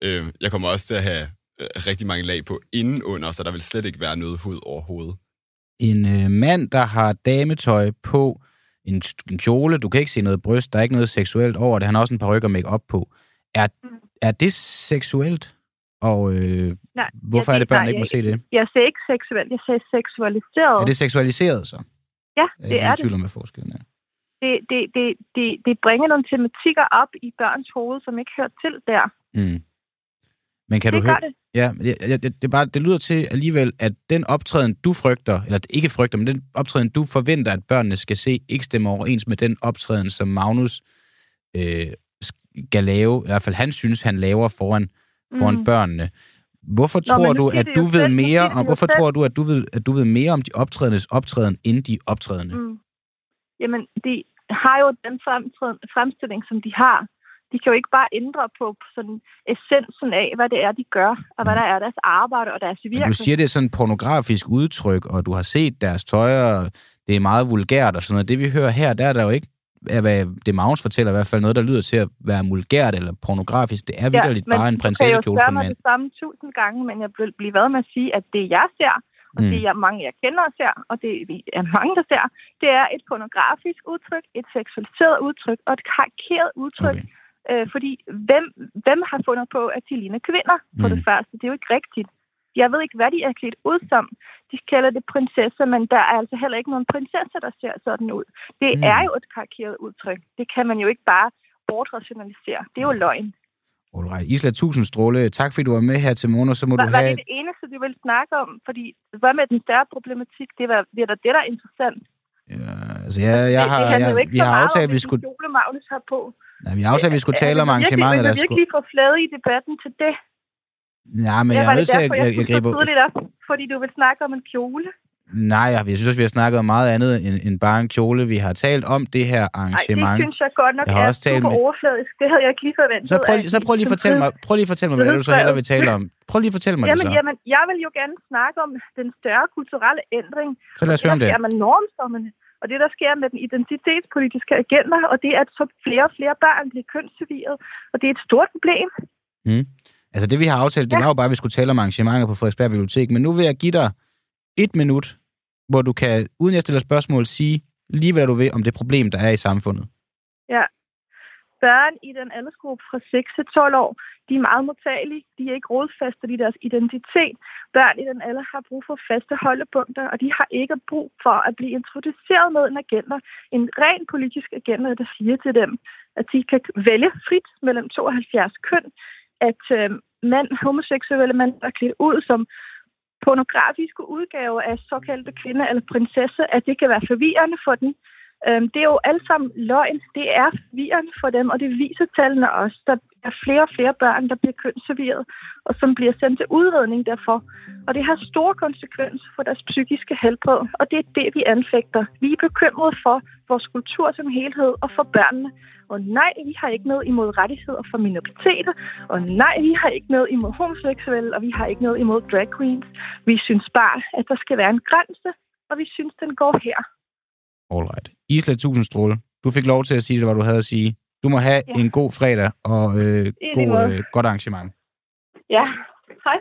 Øh, jeg kommer også til at have øh, rigtig mange lag på indenunder, så der vil slet ikke være noget hud overhovedet. En øh, mand, der har dametøj på, en, en kjole, du kan ikke se noget bryst, der er ikke noget seksuelt over det, han har også en par rykker make op på. Er, er det seksuelt? Og øh, nej, hvorfor er det, børn ikke må se det? Jeg ser ikke seksuelt, jeg ser seksualiseret. Er det seksualiseret så? Ja, det jeg er, er det. tvivl om, hvad forskellen er. Det, det, det, det, det bringer nogle tematikker op i børns hoved, som ikke hører til der. Mm. Men kan det du høre... Det. Ja, det, det, det, bare, det lyder til alligevel, at den optræden, du frygter, eller ikke frygter, men den optræden, du forventer, at børnene skal se, ikke stemmer overens med den optræden, som Magnus øh, skal lave, i hvert fald han synes, han laver foran foran mm. børnene. Hvorfor Nå, tror du, at du ved selv, mere om, hvorfor tror du, at du ved, at du ved mere om de optrædendes optræden, end de optrædende? Mm. Jamen, de har jo den fremstilling, som de har. De kan jo ikke bare ændre på sådan essensen af, hvad det er, de gør, og hvad der er deres arbejde og deres virke. Du siger, det er sådan et pornografisk udtryk, og du har set deres tøj, og det er meget vulgært og sådan noget. Det vi hører her, der er der jo ikke er, hvad det Magnus fortæller, i hvert fald noget, der lyder til at være mulgært eller pornografisk. Det er vidderligt ja, bare en prinsessekjole på mand. det samme tusind gange, men jeg vil blive ved med at sige, at det jeg ser, og mm. det er mange, jeg kender ser, og det er mange, der ser, det er et pornografisk udtryk, et seksualiseret udtryk og et karikeret udtryk. Okay. Øh, fordi hvem, hvem har fundet på, at de ligner kvinder, for mm. det første? Det er jo ikke rigtigt. Jeg ved ikke, hvad de er klædt ud som. De kalder det prinsesse, men der er altså heller ikke nogen prinsesse, der ser sådan ud. Det mm. er jo et karikeret udtryk. Det kan man jo ikke bare bortrationalisere. Det er jo løgn. Alright. Isla, tusind stråle. Tak fordi du var med her til morgen, så må var, du have... Var det det eneste, du ville snakke om? Fordi hvad med den større problematik? Det var det, er det der er interessant. Ja, altså jeg, jeg har, det, det jeg, vi har aftalt, at vi skulle... Magnus har på. Nej, vi har aftalt, at vi skulle tale om arrangementet. Jeg vil virkelig få flade i debatten til det. Ja, men jeg er nødt til at jeg, jeg gribe... Jeg op, fordi du vil snakke om en kjole. Nej, jeg, synes også, vi har snakket om meget andet end, end bare en kjole. Vi har talt om det her arrangement. Nej, det synes jeg godt nok jeg har er også talt super med... overfladisk. Det havde jeg ikke lige forventet. Så prøv, så prøv lige at fortælle mig, prøv lige at fortælle mig, hvad du så hellere vil tale om. Prøv lige at fortælle mig jamen, det så. Jamen, jeg vil jo gerne snakke om den større kulturelle ændring. Så lad os høre om det. Det med normstommerne. Og det, der sker med den identitetspolitiske agenda, og det er, at så flere og flere børn bliver kønsserveret, og det er et stort problem. Mm. Altså det, vi har aftalt, det var jo bare, at vi skulle tale om arrangementer på Frederiksberg Bibliotek, men nu vil jeg give dig et minut, hvor du kan, uden jeg stiller spørgsmål, sige lige hvad du vil om det problem, der er i samfundet. Ja. Børn i den aldersgruppe fra 6 til 12 år, de er meget modtagelige. De er ikke rodfaste i deres identitet. Børn i den alder har brug for faste holdepunkter, og de har ikke brug for at blive introduceret med en agenda, en ren politisk agenda, der siger til dem, at de kan vælge frit mellem 72 køn, at øh, mænd, homoseksuelle mænd, der klædt ud som pornografiske udgaver af såkaldte kvinder eller prinsesse, at det kan være forvirrende for den Øhm, det er jo alt sammen løgn. Det er forvirrende for dem, og det viser tallene også. Der er flere og flere børn, der bliver kønsserveret, og som bliver sendt til udredning derfor. Og det har store konsekvenser for deres psykiske helbred, og det er det, vi anfægter. Vi er bekymrede for vores kultur som helhed og for børnene. Og nej, vi har ikke noget imod rettigheder for minoriteter. Og nej, vi har ikke noget imod homoseksuelle, og vi har ikke noget imod drag queens. Vi synes bare, at der skal være en grænse, og vi synes, den går her. Alright. Isla Tusindstråle, du fik lov til at sige det, hvad du havde at sige. Du må have ja. en god fredag og øh, god, øh, godt arrangement. Ja, hej.